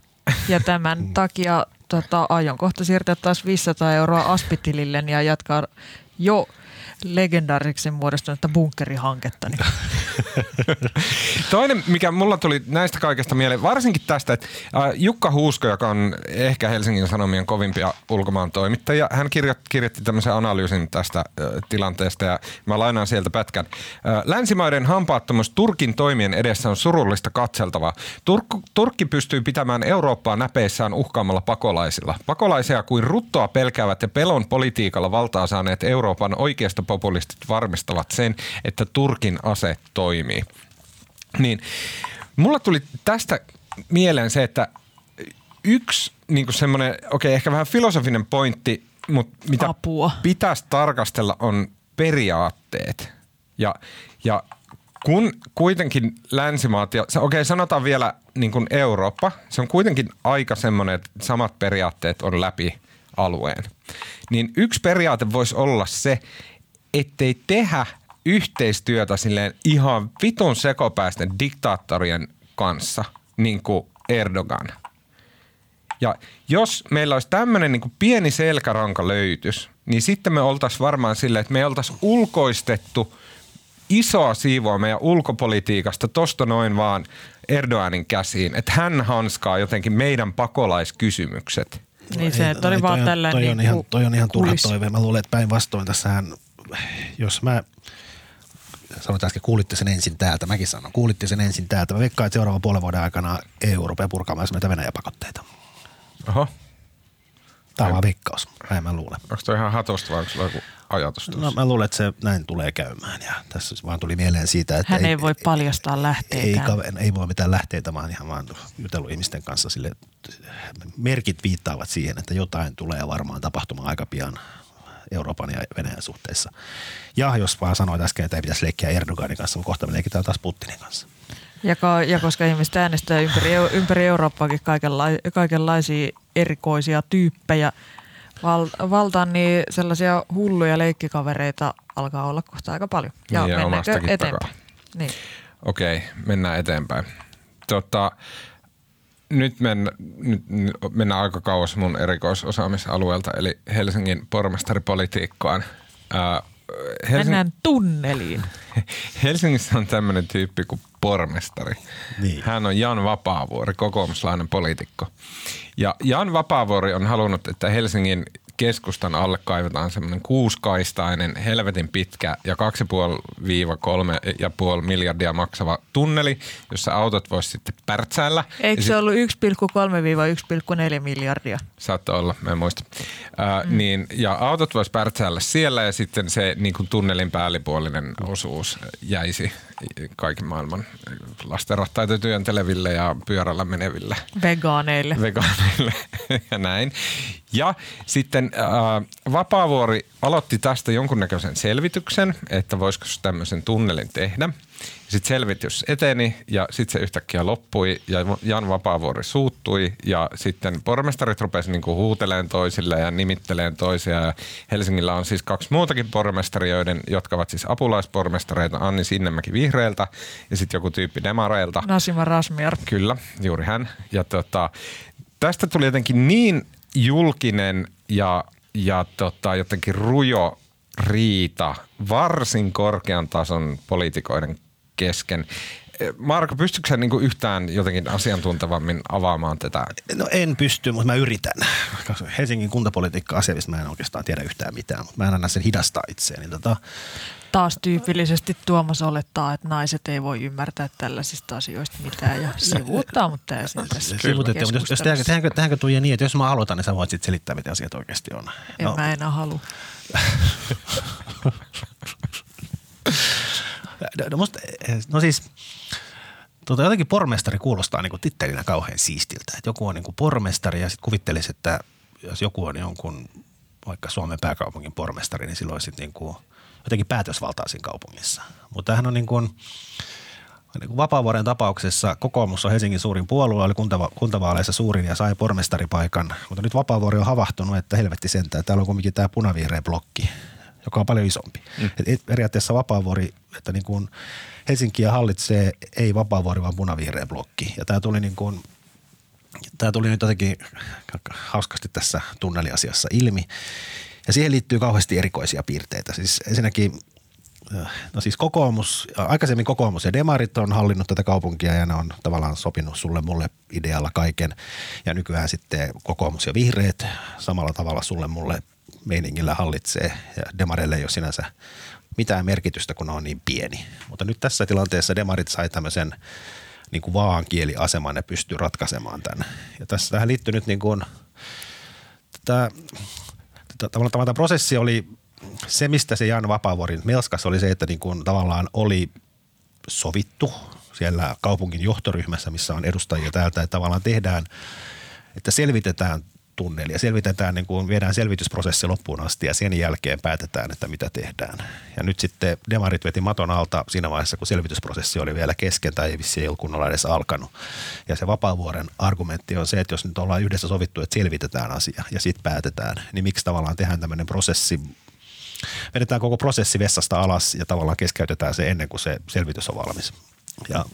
Ja tämän takia tota, aion kohta siirtää taas 500 euroa Aspitilille ja jatkaa jo legendaariksi muodostunutta bunkkerihanketta. Niin Toinen, mikä mulla tuli näistä kaikesta mieleen, varsinkin tästä, että Jukka Huusko, joka on ehkä Helsingin Sanomien kovimpia ulkomaan toimittajia, hän kirjoitti tämmöisen analyysin tästä tilanteesta ja mä lainaan sieltä pätkän. Länsimaiden hampaattomuus Turkin toimien edessä on surullista katseltavaa. Turk- Turkki pystyy pitämään Eurooppaa näpeissään uhkaamalla pakolaisilla. Pakolaisia kuin ruttoa pelkäävät ja pelon politiikalla valtaa saaneet Euroopan oikeasta populistit varmistavat sen, että Turkin ase toimii. Niin, mulla tuli tästä mieleen se, että yksi niin semmoinen, okei okay, ehkä vähän filosofinen pointti, mutta mitä Apua. pitäisi tarkastella on periaatteet. Ja, ja kun kuitenkin länsimaat, ja okei okay, sanotaan vielä niin kuin Eurooppa, se on kuitenkin aika semmoinen, että samat periaatteet on läpi alueen. Niin yksi periaate voisi olla se, ettei tehdä yhteistyötä silleen ihan vitun sekopäisten diktaattorien kanssa, niin kuin Erdogan. Ja jos meillä olisi tämmöinen niin pieni selkäranka löytys, niin sitten me oltaisiin varmaan silleen, että me ei oltaisi ulkoistettu isoa siivoa meidän ulkopolitiikasta tosta noin vaan Erdoganin käsiin, että hän hanskaa jotenkin meidän pakolaiskysymykset. Niin se, että oli vaan tällä toi, on ihan, niin toi on ihan turha toive. Mä luulen, että päinvastoin tässähän, jos mä sanoit äsken, kuulitte sen ensin täältä, mäkin sanon, kuulitte sen ensin täältä. Mä veikkaan, että seuraavan puolen vuoden aikana EU rupeaa purkaamaan näitä Venäjä-pakotteita. Oho, Tämä on vaan veikkaus, näin mä luulen. onko toi ihan hatosta vai onko sulla joku ajatus No tuossa? mä luulen, että se näin tulee käymään ja tässä vaan tuli mieleen siitä, että Hän ei, voi paljastaa ei, lähteitä. kaver- ei voi mitään lähteitä, vaan ihan vaan jutellut ihmisten kanssa sille, merkit viittaavat siihen, että jotain tulee varmaan tapahtumaan aika pian Euroopan ja Venäjän suhteissa. Ja jos vaan sanoit äsken, että ei pitäisi leikkiä Erdoganin kanssa, mutta kohta me leikitään taas Putinin kanssa. Ja, ja koska ihmiset äänestää ympäri, ympäri Eurooppaakin kaikenla- kaikenlaisia erikoisia tyyppejä val, valtaan, niin sellaisia hulluja leikkikavereita alkaa olla kohta aika paljon. Ja Niin, ja mennäänkö omastakin eteenpäin? Niin. Okei, mennään eteenpäin. Tota, nyt, men, nyt mennään aika kauas mun erikoisosaamisalueelta, eli Helsingin pormestaripolitiikkaan. Ää, Helsing- Mennään tunneliin. Helsingissä on tämmöinen tyyppi kuin pormestari. Niin. Hän on Jan Vapaavuori, kokoomuslainen poliitikko. Ja Jan Vapaavuori on halunnut, että Helsingin keskustan alle kaivetaan semmoinen kuuskaistainen, helvetin pitkä ja 2,5-3,5 miljardia maksava tunneli, jossa autot voisi sitten pärtsäällä. Eikö se ollut 1,3-1,4 miljardia? Saattoi olla, mä en muista. Ää, mm. niin, ja autot vois pärtsäällä siellä ja sitten se niin kuin tunnelin päällipuolinen osuus jäisi kaiken maailman lastenrattaita työnteleville ja pyörällä meneville Vegaaneille. vegaaneille ja näin. Ja sitten äh, Vapaavuori aloitti tästä jonkunnäköisen selvityksen, että voisiko se tämmöisen tunnelin tehdä. Sitten selvitys eteni ja sitten se yhtäkkiä loppui ja Jan Vapaavuori suuttui ja sitten pormestarit rupesivat niinku huuteleen toisille ja nimitteleen toisia. Ja Helsingillä on siis kaksi muutakin pormestarioiden, jotka ovat siis apulaispormestareita, Anni Sinnemäki Vihreiltä ja sitten joku tyyppi Demareilta. Nasima Rasmiar. Kyllä, juuri hän. Ja tota, tästä tuli jotenkin niin julkinen ja, ja tota, jotenkin rujo riita varsin korkean tason poliitikoiden kesken. Marko, pystytkö sä niinku yhtään jotenkin asiantuntevammin avaamaan tätä? No en pysty, mutta mä yritän. Helsingin kuntapolitiikka-asioista mä en oikeastaan tiedä yhtään mitään, mutta mä en anna sen hidastaa itseäni. Tota, Taas tyypillisesti Tuomas olettaa, että naiset ei voi ymmärtää tällaisista asioista mitään ja sivuuttaa mut täysin tässä Sivutettiin, mutta jos, jos tehdäänkö, tehdäänkö, tehdäänkö Tuija niin, että jos mä aloitan, niin sä voit sitten selittää, mitä asiat oikeasti on. En mä enää halua. No, no, musta, no siis, tota, jotenkin pormestari kuulostaa niin tittelinä kauhean siistiltä. Että joku on niin kuin pormestari ja sitten kuvittelisi, että jos joku on jonkun vaikka Suomen pääkaupungin pormestari, niin silloin sitten niin kuin jotenkin päätösvaltaa siinä kaupungissa. Mutta tämähän on niin kuin, niin kuin Vapaavuoren tapauksessa kokoomus on Helsingin suurin puolue, oli kuntava- kuntavaaleissa suurin ja sai pormestaripaikan. Mutta nyt Vapaavuori on havahtunut, että helvetti sentään, täällä on kuitenkin tämä punavihreä blokki, joka on paljon isompi. Mm. Et, et, periaatteessa Vapaavuori, että niin kuin Helsinkiä hallitsee ei Vapaavuori, vaan punavihreä blokki. Ja tämä tuli niin kuin, tämä tuli nyt jotenkin hauskasti tässä tunneliasiassa ilmi. Ja siihen liittyy kauheasti erikoisia piirteitä. Siis ensinnäkin No siis kokoomus, aikaisemmin kokoomus ja demarit on hallinnut tätä kaupunkia ja ne on tavallaan sopinut sulle mulle idealla kaiken. Ja nykyään sitten kokoomus ja vihreät samalla tavalla sulle mulle meiningillä hallitsee ja demareille ei ole sinänsä mitään merkitystä, kun ne on niin pieni. Mutta nyt tässä tilanteessa demarit sai tämmöisen niin kuin vaankieliaseman ja pystyy ratkaisemaan tämän. Ja tässä tähän liittyy nyt niin kuin, tämä, tavallaan tämä prosessi oli se, mistä se Jan Vapaavuorin melskas oli se, että niin kuin tavallaan oli sovittu siellä kaupungin johtoryhmässä, missä on edustajia täältä, että tavallaan tehdään, että selvitetään tunneli ja selvitetään, niin kuin viedään selvitysprosessi loppuun asti ja sen jälkeen päätetään, että mitä tehdään. Ja nyt sitten demarit veti maton alta siinä vaiheessa, kun selvitysprosessi oli vielä kesken tai ei vissi ei ollut kunnolla edes alkanut. Ja se Vapaavuoren argumentti on se, että jos nyt ollaan yhdessä sovittu, että selvitetään asia ja sitten päätetään, niin miksi tavallaan tehdään tämmöinen prosessi vedetään koko prosessi vessasta alas ja tavallaan keskeytetään se ennen kuin se selvitys on valmis. Ja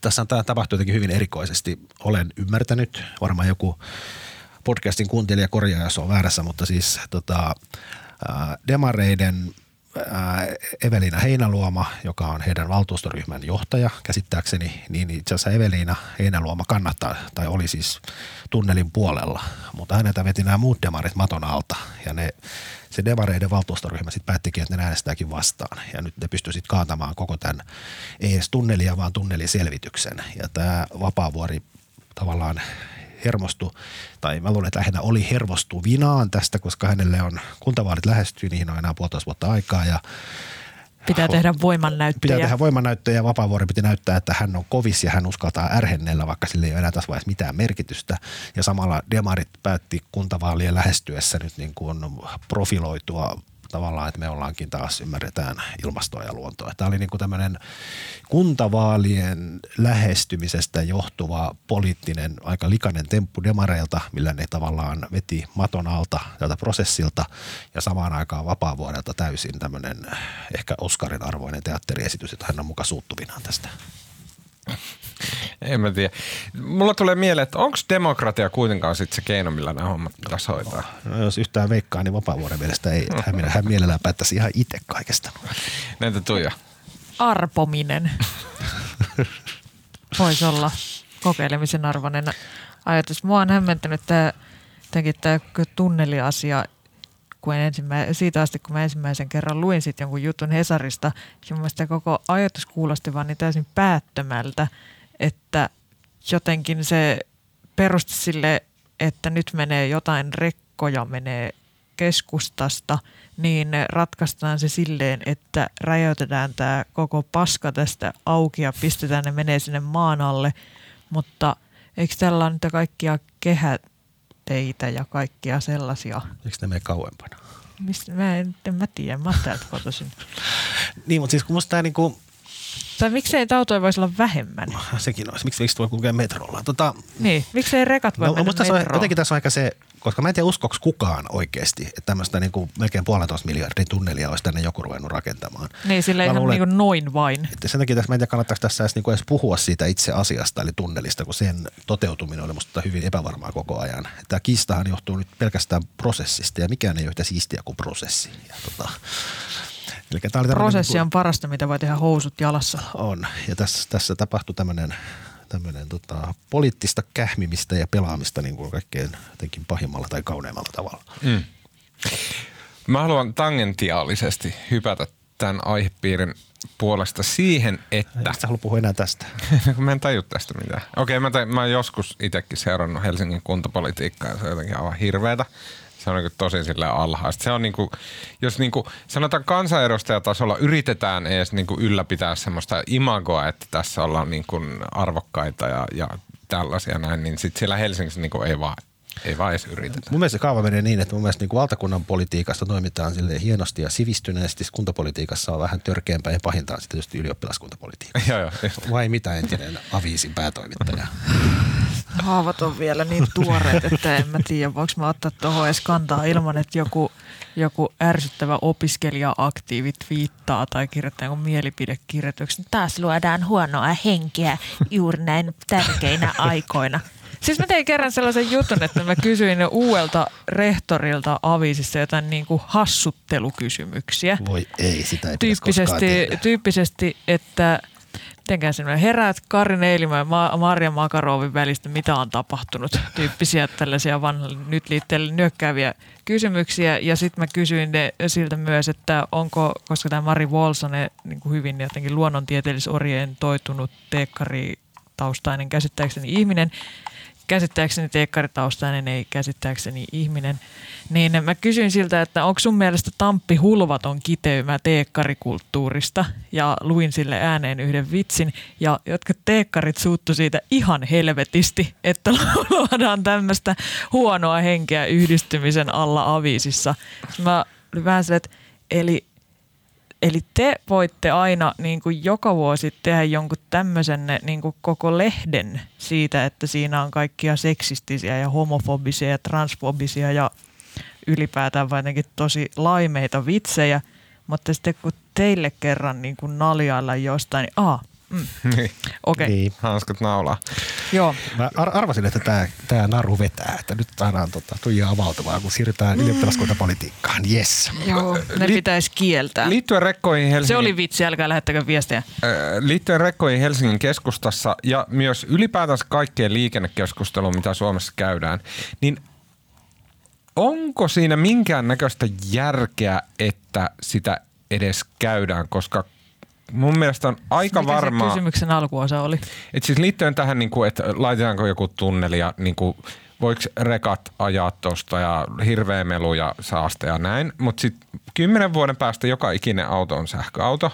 tässä on tämä tapahtuu jotenkin hyvin erikoisesti. Olen ymmärtänyt, varmaan joku podcastin kuuntelija korjaa, jos on väärässä, mutta siis tota, demareiden Evelina Heinaluoma, joka on heidän valtuustoryhmän johtaja käsittääkseni, niin itse asiassa Evelina Heinaluoma kannattaa tai oli siis tunnelin puolella, mutta häneltä veti nämä muut demarit maton alta ja ne se demareiden valtuustoryhmä sitten päättikin, että ne äänestääkin vastaan. Ja nyt ne pystyivät sitten kaatamaan koko tämän, ei edes tunnelia, vaan tunneliselvityksen. Ja tämä Vapaavuori tavallaan hermostu, tai mä luulen, että lähinnä oli vinaan tästä, koska hänelle on kuntavaalit lähestyy, niihin on enää puolitoista vuotta aikaa ja Pitää tehdä voimannäyttöjä. Pitää tehdä voimannäyttöjä ja Vapaavuori piti näyttää, että hän on kovis ja hän uskaltaa ärhennellä, vaikka sille ei ole enää tässä vaiheessa mitään merkitystä. Ja samalla demarit päätti kuntavaalien lähestyessä nyt niin kuin profiloitua tavallaan, että me ollaankin taas ymmärretään ilmastoa ja luontoa. Tämä oli niin kuin tämmöinen kuntavaalien lähestymisestä johtuva poliittinen aika likainen temppu demareilta, millä ne tavallaan veti maton alta tältä prosessilta ja samaan aikaan vapaavuodelta täysin tämmöinen ehkä Oscarin arvoinen teatteriesitys, että hän on muka suuttuvinaan tästä. En mä tiedä. Mulla tulee mieleen, että onko demokratia kuitenkaan sit se keino, millä nämä hommat pitäisi hoitaa? No, jos yhtään veikkaa, niin vapaavuoden mielestä ei. Hän, hän mielellään päättäisi ihan itse kaikesta. Näitä Tuija. Arpominen. Voisi olla kokeilemisen arvoinen ajatus. Mua on hämmentänyt tämä, tämä tunneliasia kun ensimmä, siitä asti, kun mä ensimmäisen kerran luin sitten jonkun jutun Hesarista, ja mun mielestä koko ajatus kuulosti vaan niin täysin päättömältä, että jotenkin se perusti sille, että nyt menee jotain rekkoja, menee keskustasta, niin ratkaistaan se silleen, että räjäytetään tämä koko paska tästä auki ja pistetään ne menee sinne maan alle, mutta eikö tällä ole nyt kaikkia kehät, teitä ja kaikkia sellaisia. Eikö ne mene kauempana? Mistä, mä en, en mä tiedä, mä täältä kotoisin. niin, mutta siis kun musta tämä niinku... Tai miksei autoja voisi olla vähemmän? Sekin olisi. Miksi, miksi voi kulkea metrolla? Tota, niin, miksei rekat voi no, mennä metroon? Jotenkin tässä on aika se koska mä en tiedä uskoks kukaan oikeasti, että tämmöistä niin kuin melkein puolentoista miljardin tunnelia olisi tänne joku ruvennut rakentamaan. Niin, sillä ihan luulen, niin kuin noin vain. Että sen takia tässä mä en tiedä kannattaako tässä edes, niin kuin edes puhua siitä itse asiasta, eli tunnelista, kun sen toteutuminen oli musta hyvin epävarmaa koko ajan. Tämä kiistahan johtuu nyt pelkästään prosessista ja mikään ei ole yhtä siistiä kuin prosessi. Ja tota, Eli tämä oli Prosessi niin kuin, on parasta, mitä voi tehdä housut jalassa. On, ja tässä, tässä tapahtui tämmöinen tämmöinen tota, poliittista kähmimistä ja pelaamista niin kuin kaikkein jotenkin pahimmalla tai kauneimmalla tavalla. Mm. Mä haluan tangentiaalisesti hypätä tämän aihepiirin puolesta siihen, että... Sä haluat puhua enää tästä? mä en taju tästä mitään. Okei, okay, mä, mä oon joskus itsekin seurannut Helsingin kuntapolitiikkaa ja se on jotenkin aivan hirveätä. Se on niin tosi sille alhaista. Se on niin kuin, jos niin kuin, sanotaan kansanedustajatasolla yritetään edes niin kuin ylläpitää semmoista imagoa, että tässä ollaan niin kuin arvokkaita ja, ja tällaisia näin, niin sitten siellä Helsingissä niin kuin ei vaan ei vaan edes yritetä. Mun mielestä se kaava menee niin, että mun mielestä niin kuin valtakunnan politiikasta toimitaan sille hienosti ja sivistyneesti. Kuntapolitiikassa on vähän törkeämpää ja pahinta on sitten tietysti ylioppilaskuntapolitiikka. joo, joo. Vai mitä entinen aviisin päätoimittaja? Haavat on vielä niin tuoreet, että en mä tiedä, voiko mä ottaa tuohon edes kantaa ilman, että joku, joku ärsyttävä opiskelija-aktiivi viittaa tai kirjoittaa jonkun mielipidekirjoituksen. Taas luodaan huonoa henkeä juuri näin tärkeinä aikoina. Siis mä tein kerran sellaisen jutun, että mä kysyin uudelta rehtorilta aviisissa jotain niin kuin hassuttelukysymyksiä. Voi ei, sitä ei Tyyppisesti, tyyppisesti, että mitenkään semmoinen heräät Karin Eilimä ja Ma- Marja Makarovin välistä, mitä on tapahtunut, tyyppisiä tällaisia vanhalle nyt liitteelle nyökkääviä kysymyksiä. Ja sitten mä kysyin ne siltä myös, että onko, koska tämä Mari Wolsonen niin kuin hyvin jotenkin luonnontieteellisorientoitunut teekkari taustainen käsittääkseni ihminen, käsittääkseni teekkaritaustainen, ei käsittääkseni ihminen, niin mä kysyin siltä, että onko sun mielestä Tamppi hulvaton kiteymä teekkarikulttuurista ja luin sille ääneen yhden vitsin ja jotka teekkarit suuttu siitä ihan helvetisti, että luodaan tämmöistä huonoa henkeä yhdistymisen alla aviisissa. Mä olin vähän että eli Eli te voitte aina niin kuin joka vuosi tehdä jonkun tämmöisen niin kuin koko lehden siitä, että siinä on kaikkia seksistisiä ja homofobisia ja transfobisia ja ylipäätään vain tosi laimeita vitsejä. Mutta sitten kun teille kerran niin kuin naljailla jostain, niin mm, Niin, okei, okay. Niin. hanskat naulaa. joo. Mä ar- arvasin, että tämä tää naru vetää, että nyt saadaan tota, Tuija avautumaan, kun siirrytään ylioppilaskuntapolitiikkaan. Yes. Joo, ne Li- pitäisi kieltää. Liittyen rekkoihin Helsingin... Se oli vitsi, älkää lähettäkö viestejä. Liittyen rekkoihin Helsingin keskustassa ja myös ylipäätänsä kaikkeen liikennekeskusteluun, mitä Suomessa käydään, niin onko siinä minkään näköistä järkeä, että sitä edes käydään, koska mun mielestä on aika Mikä varmaa, se kysymyksen alkuosa oli? että siis liittyen tähän, niin kuin, että laitetaanko joku tunneli ja niin kuin, voiko rekat ajaa tuosta ja hirveä melu ja saaste ja näin, mutta sitten kymmenen vuoden päästä joka ikinen auto on sähköauto.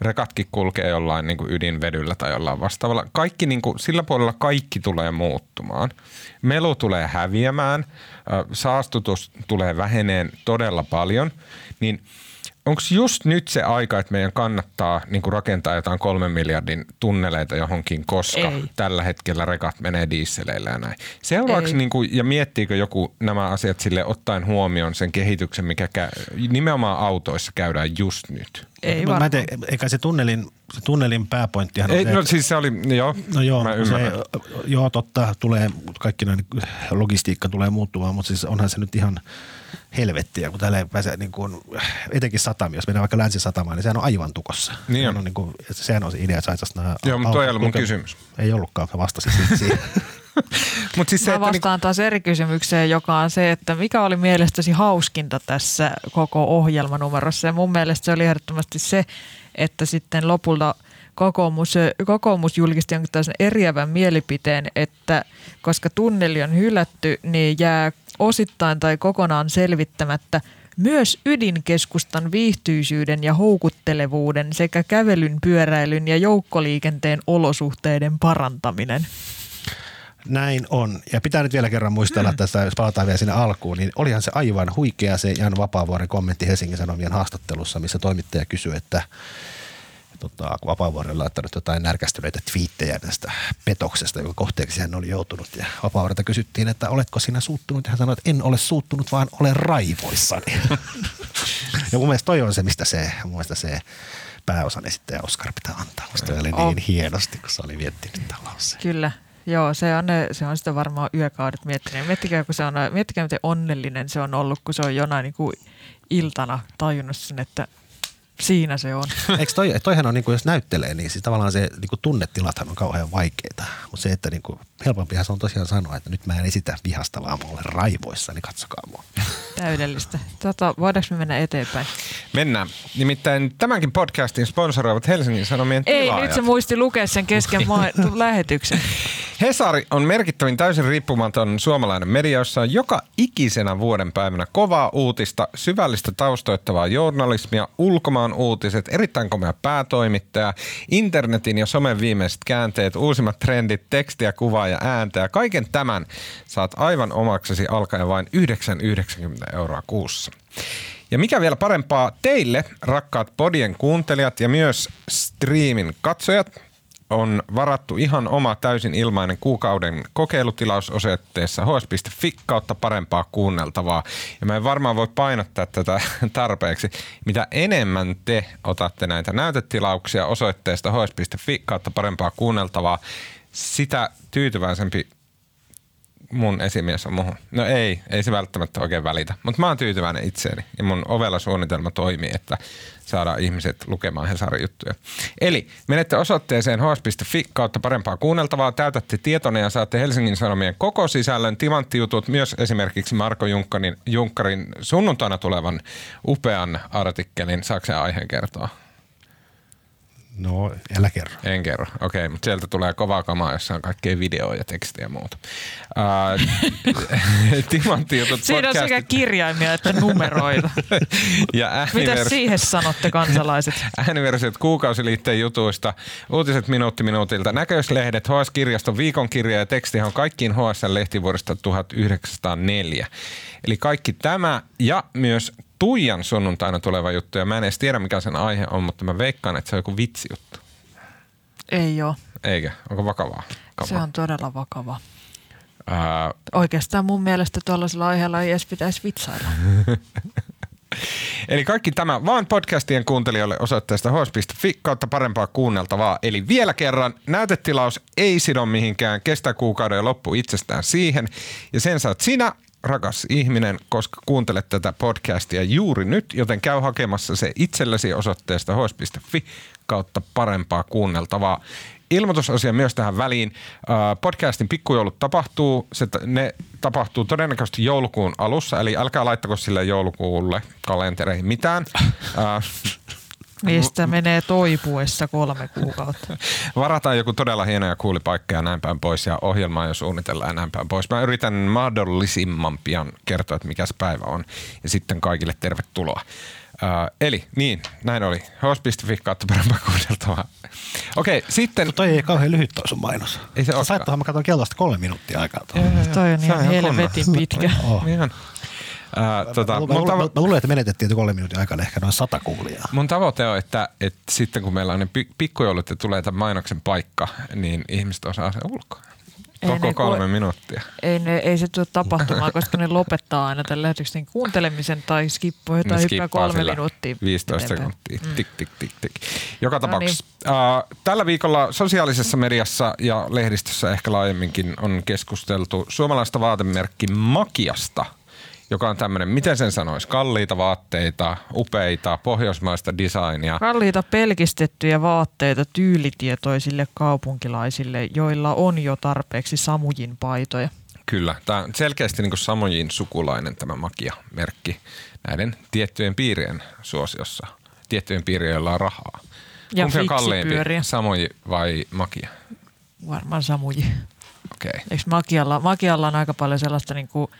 Rekatkin kulkee jollain niin kuin ydinvedyllä tai jollain vastaavalla. Kaikki, niin kuin, sillä puolella kaikki tulee muuttumaan. Melu tulee häviämään, saastutus tulee väheneen todella paljon. Niin onko just nyt se aika, että meidän kannattaa niin rakentaa jotain kolmen miljardin tunneleita johonkin, koska Ei. tällä hetkellä rekat menee diisseleillä ja näin. Seuraavaksi niin kuin, ja miettiikö joku nämä asiat sille ottaen huomioon sen kehityksen, mikä kä- nimenomaan autoissa käydään just nyt? Ei mä, mä tiedä, eikä se tunnelin, se tunnelin pääpointtihan on Ei, se, no siis se oli, joo, No joo, mä se, joo, totta, tulee, kaikki näin logistiikka tulee muuttumaan, mutta siis onhan se nyt ihan helvettiä, kun täällä ei pääse niin kuin, etenkin satamia, jos mennään vaikka länsisatamaan, niin sehän on aivan tukossa. Niin sehän on. on, niin kuin, sehän on se idea, että Joo, mutta toi ei ollut mun kysymys. Ei ollutkaan, mä vastasin siitä siihen. Mut siis se, Mä niinku, vastaan taas eri kysymykseen, joka on se, että mikä oli mielestäsi hauskinta tässä koko ohjelmanumerossa. Ja mun mielestä se oli ehdottomasti se, että sitten lopulta kokoomus, kokoomus julkisti jonkin tällaisen eriävän mielipiteen, että koska tunneli on hylätty, niin jää osittain tai kokonaan selvittämättä myös ydinkeskustan viihtyisyyden ja houkuttelevuuden sekä kävelyn, pyöräilyn ja joukkoliikenteen olosuhteiden parantaminen. Näin on. Ja pitää nyt vielä kerran muistella Mm. tästä, jos palataan vielä sinne alkuun, niin olihan se aivan huikea se Jan Vapaavuoren kommentti Helsingin Sanomien haastattelussa, missä toimittaja kysyi, että tota, kun Vapaavuori on laittanut jotain närkästyneitä twiittejä tästä petoksesta, jonka kohteeksi hän oli joutunut. Ja Vapaavuorelta kysyttiin, että oletko sinä suuttunut? Ja hän sanoi, että en ole suuttunut, vaan olen raivoissani. ja mun mielestä toi on se, mistä se, mun mielestä se pääosan esittäjä Oskar pitää antaa. Musta oli Oh. niin hienosti, kun se oli miettinyt tämän lauseen. Kyllä. Joo, se on, se on sitä varmaan yökaudet miettinyt. Miettikää, kun se on, miettikää, miten onnellinen se on ollut, kun se on jonain niin iltana tajunnut sen, että siinä se on. Eikö toi, toihan on, niin kuin, jos näyttelee, niin siis tavallaan se niin kuin tunnetilathan on kauhean vaikeita. Mutta se, että niin kuin, helpompihan se on tosiaan sanoa, että nyt mä en esitä vihasta, vaan mä olen raivoissa, niin katsokaa mua. Täydellistä. Tota, voidaanko me mennä eteenpäin? mennään. Nimittäin tämänkin podcastin sponsoroivat Helsingin Sanomien Ei, tilaajat. nyt se muisti lukea sen kesken lähetyksen. Hesari on merkittävin täysin riippumaton suomalainen media, jossa on joka ikisenä vuoden päivänä kovaa uutista, syvällistä taustoittavaa journalismia, ulkomaan uutiset, erittäin komea päätoimittaja, internetin ja somen viimeiset käänteet, uusimmat trendit, tekstiä, kuvaa ja ääntä. Ja kaiken tämän saat aivan omaksesi alkaen vain 9,90 euroa kuussa. Ja mikä vielä parempaa teille, rakkaat podien kuuntelijat ja myös streamin katsojat, on varattu ihan oma täysin ilmainen kuukauden kokeilutilaus osoitteessa hs.fi kautta parempaa kuunneltavaa. Ja mä en varmaan voi painottaa tätä tarpeeksi. Mitä enemmän te otatte näitä näytetilauksia osoitteesta hs.fi kautta parempaa kuunneltavaa, sitä tyytyväisempi mun esimies on muhun. No ei, ei se välttämättä oikein välitä, mutta mä oon tyytyväinen itseeni ja mun ovella suunnitelma toimii, että saadaan ihmiset lukemaan Hesarin juttuja. Eli menette osoitteeseen hs.fi kautta parempaa kuunneltavaa, täytätte tietonne ja saatte Helsingin Sanomien koko sisällön, timanttijutut, myös esimerkiksi Marko Junkkarin, Junkkarin sunnuntaina tulevan upean artikkelin. Saako aiheen kertoa? No, älä kerro. En kerro, okei, okay, mutta sieltä tulee kovaa kamaa, jossa on kaikkea videoa ja tekstiä ja muuta. Uh, Timantti jutut Siinä on sekä kirjaimia että numeroita. ja äänivers... Mitä siihen sanotte kansalaiset? Ääniversiot kuukausiliitteen jutuista, uutiset minuutti minuutilta, näköislehdet, HS-kirjaston viikonkirja ja teksti on kaikkiin HSN-lehti vuodesta 1904. Eli kaikki tämä ja myös Tuijan sunnuntaina tuleva juttu ja mä en edes tiedä mikä sen aihe on, mutta mä veikkaan, että se on joku vitsijuttu. Ei ole. Eikä? Onko vakavaa? Kama? Se on todella vakava. Ää... Oikeastaan mun mielestä tuollaisella aiheella ei edes pitäisi vitsailla. Eli kaikki tämä vaan podcastien kuuntelijoille osoitteesta hos.fi kautta parempaa kuunneltavaa. Eli vielä kerran, näytetilaus ei sido mihinkään, kestää kuukauden ja loppu itsestään siihen. Ja sen saat sinä rakas ihminen, koska kuuntelet tätä podcastia juuri nyt, joten käy hakemassa se itsellesi osoitteesta hos.fi kautta parempaa kuunneltavaa. Ilmoitusasia myös tähän väliin. Podcastin pikkujoulut tapahtuu. Se, ne tapahtuu todennäköisesti joulukuun alussa, eli älkää laittako sille joulukuulle kalentereihin mitään. Mistä menee toipuessa kolme kuukautta. Varataan joku todella hieno ja kuulipaikka ja näin päin pois ja ohjelmaa jo suunnitellaan ja näin päin pois. Mä yritän mahdollisimman pian kertoa, että mikä se päivä on ja sitten kaikille tervetuloa. Uh, eli niin, näin oli. Host.fi kautta parempaa kuunneltavaa. Okei, okay, sitten... Toi ei kauhean lyhyt toi sun mainos. Ei se Saittohan mä katson kellosta kolme minuuttia aikaa. Tuohon. Toi on ihan helvetin pitkä. Oh. Ihan Ää, tota, mä, mä, tavo- mä, mä, luulen, että menetettiin kolme minuutin aikana ehkä noin sata kuulijaa. Mun tavoite on, että, että sitten kun meillä on ne pikkujoulut ja tulee tämän mainoksen paikka, niin ihmiset osaa sen ulkoa. Koko ei kolme ku... minuuttia. Ei, ne, ei se tule tapahtumaan, koska ne lopettaa aina tämän lähetyksen kuuntelemisen tai skippoi tai hyppää kolme minuuttia. 15 sekuntia. Mm. Tik, tik, tik, tik. Joka no tapauksessa. Niin. Uh, tällä viikolla sosiaalisessa mediassa ja lehdistössä ehkä laajemminkin on keskusteltu suomalaista vaatemerkki Makiasta – joka on tämmöinen, miten sen sanoisi, kalliita vaatteita, upeita, pohjoismaista designia. Kalliita pelkistettyjä vaatteita tyylitietoisille kaupunkilaisille, joilla on jo tarpeeksi Samujin paitoja. Kyllä, tämä on selkeästi niin Samujin sukulainen tämä makia-merkki näiden tiettyjen piirien suosiossa. Tiettyjen piirien, joilla on rahaa. Ja Kumpi on kalliimpi, Samoji vai makia? Varmaan Samuji. Okei. Okay. Eikö makialla, makialla on aika paljon sellaista niin kuin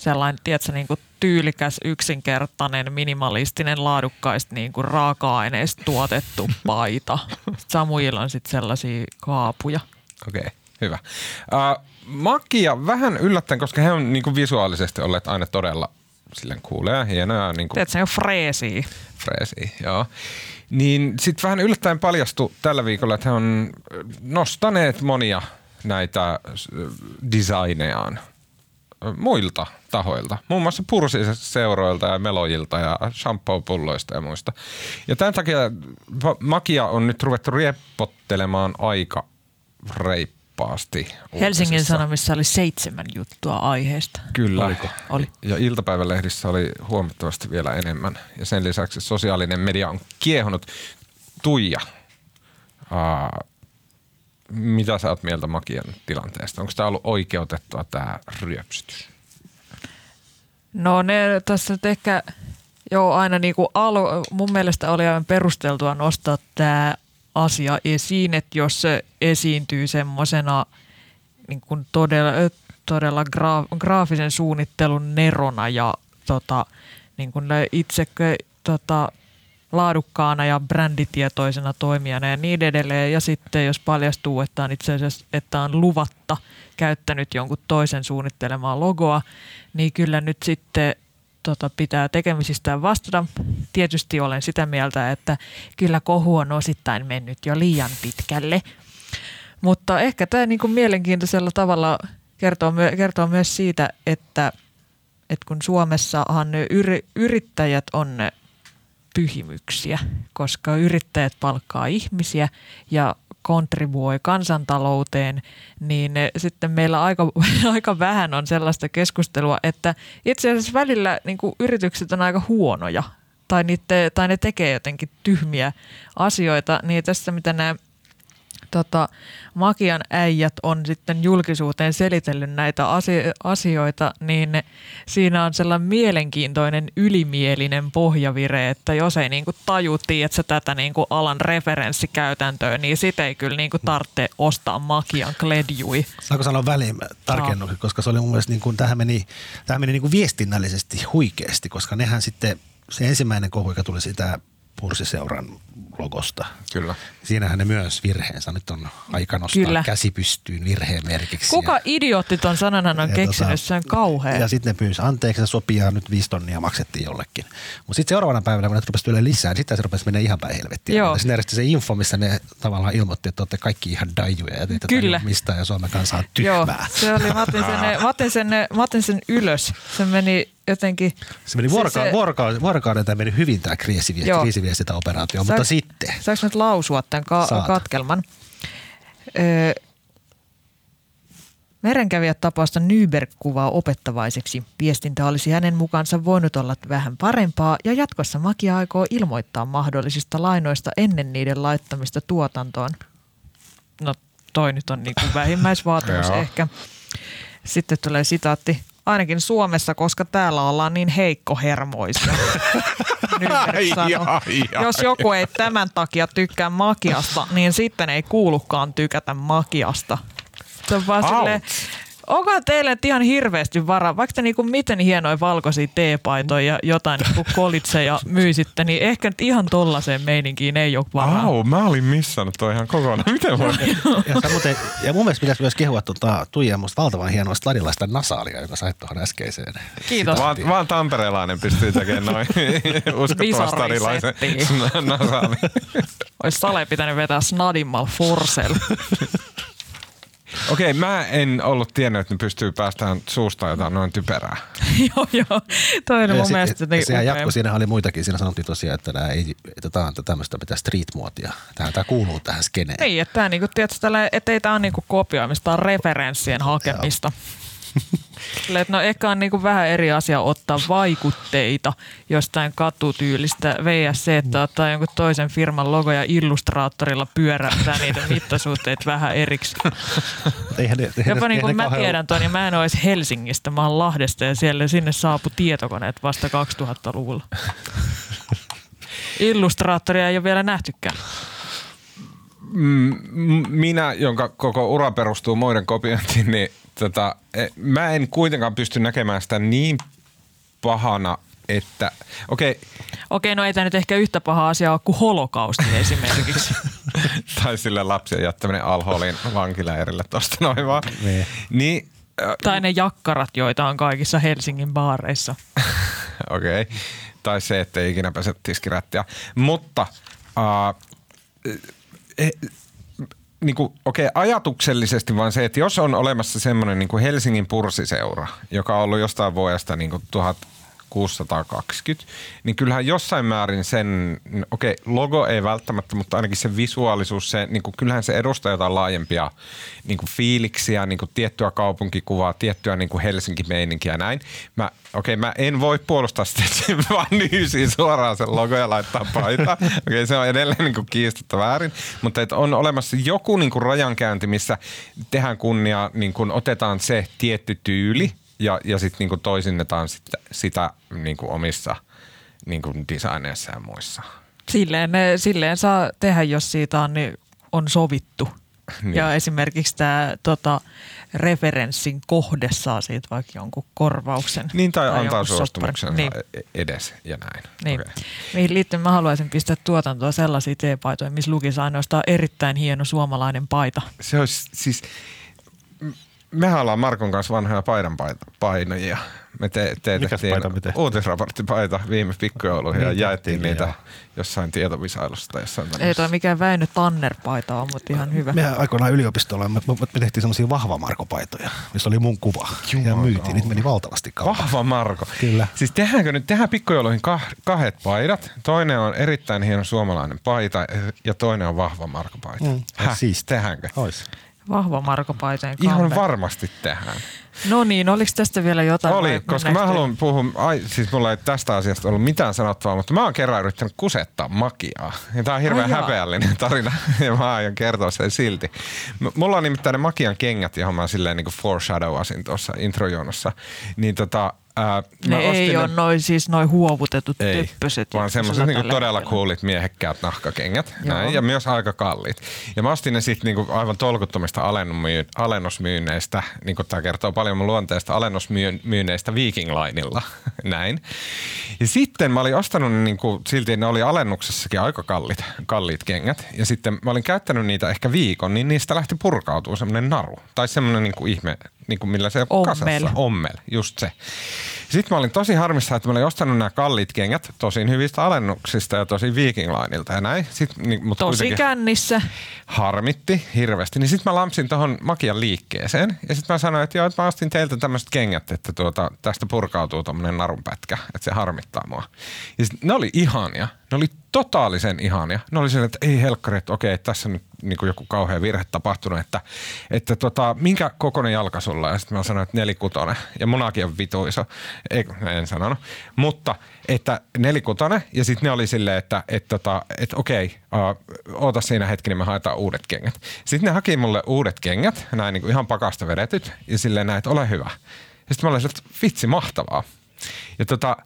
sellainen, tiedätkö, niin kuin tyylikäs, yksinkertainen, minimalistinen, laadukkaista niin kuin raaka-aineista tuotettu paita. Samuilla on sitten sellaisia kaapuja. Okei, okay, hyvä. Uh, Makia vähän yllättäen, koska he on niin kuin visuaalisesti olleet aina todella silleen kuulee ja hienoja. Niin kuin, Tiedätkö, se on freesiä. Freesiä, joo. Niin sitten vähän yllättäen paljastui tällä viikolla, että he on nostaneet monia näitä designejaan muilta tahoilta, muun muassa pursiseuroilta ja melojilta ja shampoo-pulloista ja muista. Ja tämän takia Makia on nyt ruvettu riepottelemaan aika reippaasti. Helsingin uutisissa. Sanomissa oli seitsemän juttua aiheesta. Kyllä. Oliko? Oli. Ja iltapäivälehdissä oli huomattavasti vielä enemmän. Ja sen lisäksi sosiaalinen media on kiehunut. Tuija, uh, mitä sä oot mieltä Makian tilanteesta? Onko tämä ollut oikeutettua tämä ryöpsytys? No ne tässä nyt ehkä joo aina niin kuin alu, mun mielestä oli aivan perusteltua nostaa tämä asia esiin, että jos se esiintyy semmoisena niin kuin todella, todella graaf, graafisen suunnittelun nerona ja tota, niin kuin itse tota, laadukkaana ja bränditietoisena toimijana ja niin edelleen. Ja sitten jos paljastuu, että on itse asiassa että on luvatta käyttänyt jonkun toisen suunnittelemaa logoa, niin kyllä nyt sitten tota, pitää tekemisistään vastata. Tietysti olen sitä mieltä, että kyllä kohu on osittain mennyt jo liian pitkälle. Mutta ehkä tämä niin kuin mielenkiintoisella tavalla kertoo, kertoo myös siitä, että, että kun Suomessahan yrittäjät on pyhimyksiä, koska yrittäjät palkkaa ihmisiä ja kontribuoi kansantalouteen, niin sitten meillä aika, aika vähän on sellaista keskustelua, että itse asiassa välillä niin kuin yritykset on aika huonoja tai, niitte, tai ne tekee jotenkin tyhmiä asioita, niin tässä mitä nämä tota, Makian äijät on sitten julkisuuteen selitellyt näitä asioita, niin siinä on sellainen mielenkiintoinen ylimielinen pohjavire, että jos ei niinku taju, että tätä niinku alan referenssikäytäntöä, niin sitä ei kyllä niinku tarvitse ostaa Makian kledjui. Saanko sanoa väliin tarkennuksen, no. koska se oli mun mielestä, niin kuin, tähän meni, tähän meni niin kuin viestinnällisesti huikeasti, koska nehän sitten, se ensimmäinen kohu, joka tuli sitä Pursiseuran logosta. Kyllä. Siinähän ne myös virheensä. Nyt on aika nostaa Kyllä. käsi pystyyn virheen merkiksi. Kuka ja, idiootti ton sanan on keksinyt? Tota, se on kauhea. Ja sitten ne pyysi anteeksi ja sopia nyt viisi tonnia maksettiin jollekin. Mutta sitten seuraavana päivänä, kun ne rupesi tulee lisää, niin sitten se rupesi mennä ihan päin helvettiin. Joo. Sitten järjesti se info, missä ne tavallaan ilmoitti, että olette kaikki ihan dajuja ja teitä Kyllä. mistä ja Suomen kanssa on tyhmää. Joo, se oli, mä otin sen, mä otin sen, mä otin sen ylös. Se meni jotenkin... Se meni vuoroka- se, vuoroka- vuorokauden tämä meni hyvin tämä kriisiviestintäoperaatio, mutta sitten... Saanko nyt lausua tämän ka- katkelman? Öö, Merenkävijät tapausta Nyberg kuvaa opettavaiseksi. Viestintä olisi hänen mukaansa voinut olla vähän parempaa ja jatkossa Makia aikoo ilmoittaa mahdollisista lainoista ennen niiden laittamista tuotantoon. No toi nyt on niin kuin vähimmäisvaatimus ehkä. Sitten tulee sitaatti ainakin Suomessa, koska täällä ollaan niin heikkohermoisia. Jos joku ei tämän takia tykkää makiasta, niin sitten ei kuulukaan tykätä makiasta. Se on vaan silleen, onko teille ihan hirveästi varaa, vaikka te niinku miten hienoja valkoisia teepaitoja ja jotain niinku kolitseja myisitte, niin ehkä nyt ihan tollaiseen meininkiin ei ole varaa. Au, mä olin missannut toi ihan kokonaan. Miten voi? ja, muuten, ja mun mielestä pitäisi myös kehua tuota, Tuija musta valtavan hienoa sladilaista nasaalia, joka sait tuohon äskeiseen. Kiitos. Vaan, vaan tamperelainen pystyy tekemään noin uskottavan stadilaisen nasaali. Olisi Sale pitänyt vetää snadimmal forsel. Okei, mä en ollut tiennyt, että ne pystyy päästään suusta jotain noin typerää. joo, joo. Toi oli mun si- mielestä niin Sehän jatkoi, siinä oli muitakin. Siinä sanottiin tosiaan, että, tämä ei, että tämä on tämmöistä mitä street-muotia. Tämä, tämä kuuluu tähän skeneen. Niin, että, tämä, niin kuin, tietysti, tällä, että ei tämä ole niin kuin kopioimista, tämä on referenssien hakemista. Että no ehkä on niin kuin vähän eri asia ottaa vaikutteita jostain katutyylistä VSC, että ottaa jonkun toisen firman logo ja illustraattorilla pyörättää niitä mittasuhteita vähän eriksi. Eihän ne, eihän Jopa niin kuin mä tiedän tuon, niin mä en olisi Helsingistä, mä oon Lahdesta ja siellä sinne saapu tietokoneet vasta 2000-luvulla. Illustraattoria ei ole vielä nähtykään. Mm, minä, jonka koko ura perustuu muiden kopiointiin, niin tota, e, mä en kuitenkaan pysty näkemään sitä niin pahana, että okei. Okay. Okei, no ei tämä nyt ehkä yhtä paha asia ole kuin holokausti esimerkiksi. tai sille lapsien jättäminen alhoolin vankiläärille tuosta noin vaan. Niin. niin tai ne jakkarat, joita on kaikissa Helsingin baareissa. Okei. Okay. Tai se, että ei ikinä pääse tiskirättiä. Mutta uh, niin kuin, okei, okay, ajatuksellisesti vaan se, että jos on olemassa semmoinen niin Helsingin pursiseura, joka on ollut jostain vuodesta niin 1620, niin kyllähän jossain määrin sen, okei, okay, logo ei välttämättä, mutta ainakin se visuaalisuus, se, niin kuin, kyllähän se edustaa jotain laajempia niin kuin fiiliksiä, niin kuin tiettyä kaupunkikuvaa, tiettyä niin kuin Helsinki-meininkiä ja näin. Mä, okei, okay, mä en voi puolustaa sitä, että se vaan nyysii suoraan sen logo ja laittaa paita. Okei, okay, se on edelleen niin kuin kiistettä väärin, mutta että on olemassa joku niin kuin rajankäynti, missä tehdään kunnia, niin kuin otetaan se tietty tyyli, ja, ja sitten niinku toisinnetaan sitä, sitä niinku omissa niinku designeissa ja muissa. Silleen, silleen saa tehdä, jos siitä on, niin on sovittu. Niin. Ja esimerkiksi tämä tota, referenssin kohde saa siitä vaikka jonkun korvauksen. Niin, tai, tai antaa suostumuksen niin. Edes ja näin. Niin. Okay. Mihin liittyen mä haluaisin pistää tuotantoa sellaisia teepaitoja, missä lukisi ainoastaan erittäin hieno suomalainen paita. Se olisi siis mehän ollaan Markon kanssa vanhoja paidan painajia. Me te, teetettiin paita me tehtiin? uutisraporttipaita viime pikkujouluihin ja jaettiin niitä joo. jossain tietovisailussa tai jossain Ei tämmöisessä. toi mikään Väinö Tanner-paita on, mutta ihan hyvä. Mehän aikoinaan yliopistolla me, me, me tehtiin semmoisia vahva Marko-paitoja, missä oli mun kuva. ja myytiin, niitä meni valtavasti kauan. Vahva Marko. Kyllä. Siis tehdäänkö nyt, tehdään pikkujouluihin kah- kahdet paidat. Toinen on erittäin hieno suomalainen paita ja toinen on vahva Marko paita. Mm, Häh, siistiä. tehdäänkö? Ois. Vahva Marko Paiteen Ihan comeback. varmasti tehdään. No niin, oliko tästä vielä jotain? Oli, koska mä haluan puhua, ai, siis mulla ei tästä asiasta ollut mitään sanottavaa, mutta mä oon kerran yrittänyt kusettaa makiaa. Ja tää on hirveän Ai häpeällinen tarina ja mä aion kertoa sen silti. M- Mulla on nimittäin ne makian kengät, johon mä silleen niin foreshadowasin tuossa introjonossa. Niin tota, ää, Ne ei ne- ole noin siis noin huovutetut ei, töppöset. vaan semmoiset niinku todella coolit miehekkäät nahkakengät. Näin, ja myös aika kalliit. Ja mä ostin ne sitten niinku aivan tolkuttomista alennusmyy- alennusmyynneistä, niin kuin tämä kertoo paljon mun luonteesta, alennusmyynneistä Viking Lineilla. Näin. Ja sitten mä olin ostanut ne niinku, silti ne oli alennuksessakin aika kalliit, kalliit kengät. Ja sitten mä olin käyttänyt niitä ehkä viikon, niin niistä lähti purkautuu semmoinen naru. Tai semmoinen niinku ihme, niinku millä se Ommel. kasassa. Ommel, just se. Sitten mä olin tosi harmissa, että mä olin ostanut nämä kalliit kengät tosin hyvistä alennuksista ja tosi Viking ja näin. Sitten, niin, mutta Tosi kännissä. harmitti hirveästi. Niin sitten mä lampsin tuohon Makian liikkeeseen ja sitten mä sanoin, että joo, että mä ostin teiltä tämmöiset kengät, että tuota, tästä purkautuu tommonen narunpätkä, että se harmittaa mua. Ja sit, ne oli ihania. Ne oli totaalisen ihania. Ne oli silleen, että ei helkkari, että okei, tässä on nyt niin kuin joku kauhea virhe tapahtunut, että, että tota, minkä kokoinen jalka sulla on? Ja sitten mä sanoin, että nelikutonen. Ja munakin on vitu iso. Ei, en sanonut. Mutta että nelikutonen ja sitten ne oli silleen, että, että, tota, että okei, uh, oota siinä hetki, niin me haetaan uudet kengät. Sitten ne haki mulle uudet kengät, näin niin kuin ihan pakasta vedetyt ja silleen näin, että ole hyvä. Ja sitten mä olin että vitsi, mahtavaa. Ja tota,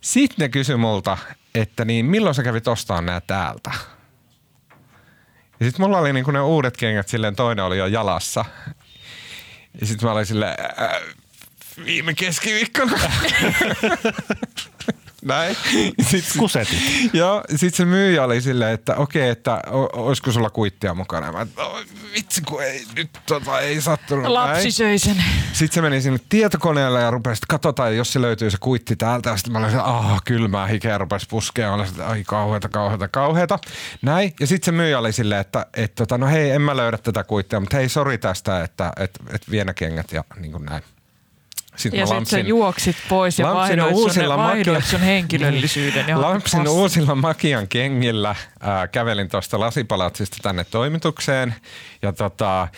sitten ne kysyi multa, että niin milloin sä kävit ostamaan nämä täältä? Ja sitten mulla oli niinku ne uudet kengät, silleen toinen oli jo jalassa. Ja sitten mä olin silleen, äh, viime keskiviikkona. Näin. Sitten, Kusetit. Joo, sitten se myyjä oli silleen, että okei, että o- olisiko sulla kuittia mukana. Mä, että, "No, vitsi kun ei, nyt tota, ei sattunut. Lapsi näin. söi sen. Sitten se meni sinne tietokoneelle ja rupesi, että katsotaan, jos se löytyy se kuitti täältä. Ja sitten mä olin, että ah, kylmää hikeä rupesi puskea. Mä olin, että ai kauheata, kauheata, kauheata. Näin. Ja sitten se myyjä oli silleen, että, että tota, no hei, en mä löydä tätä kuittia, mutta hei, sori tästä, että, että, että vie ne kengät ja niin kuin näin. Sitten Ja sitten sä juoksit pois ja lampsin sun, uusilla vaihdoit Makia- sun henkilöllisyyden. Lampsin passiin. uusilla Makian kengillä ää, kävelin tuosta lasipalatsista tänne toimitukseen ja tota,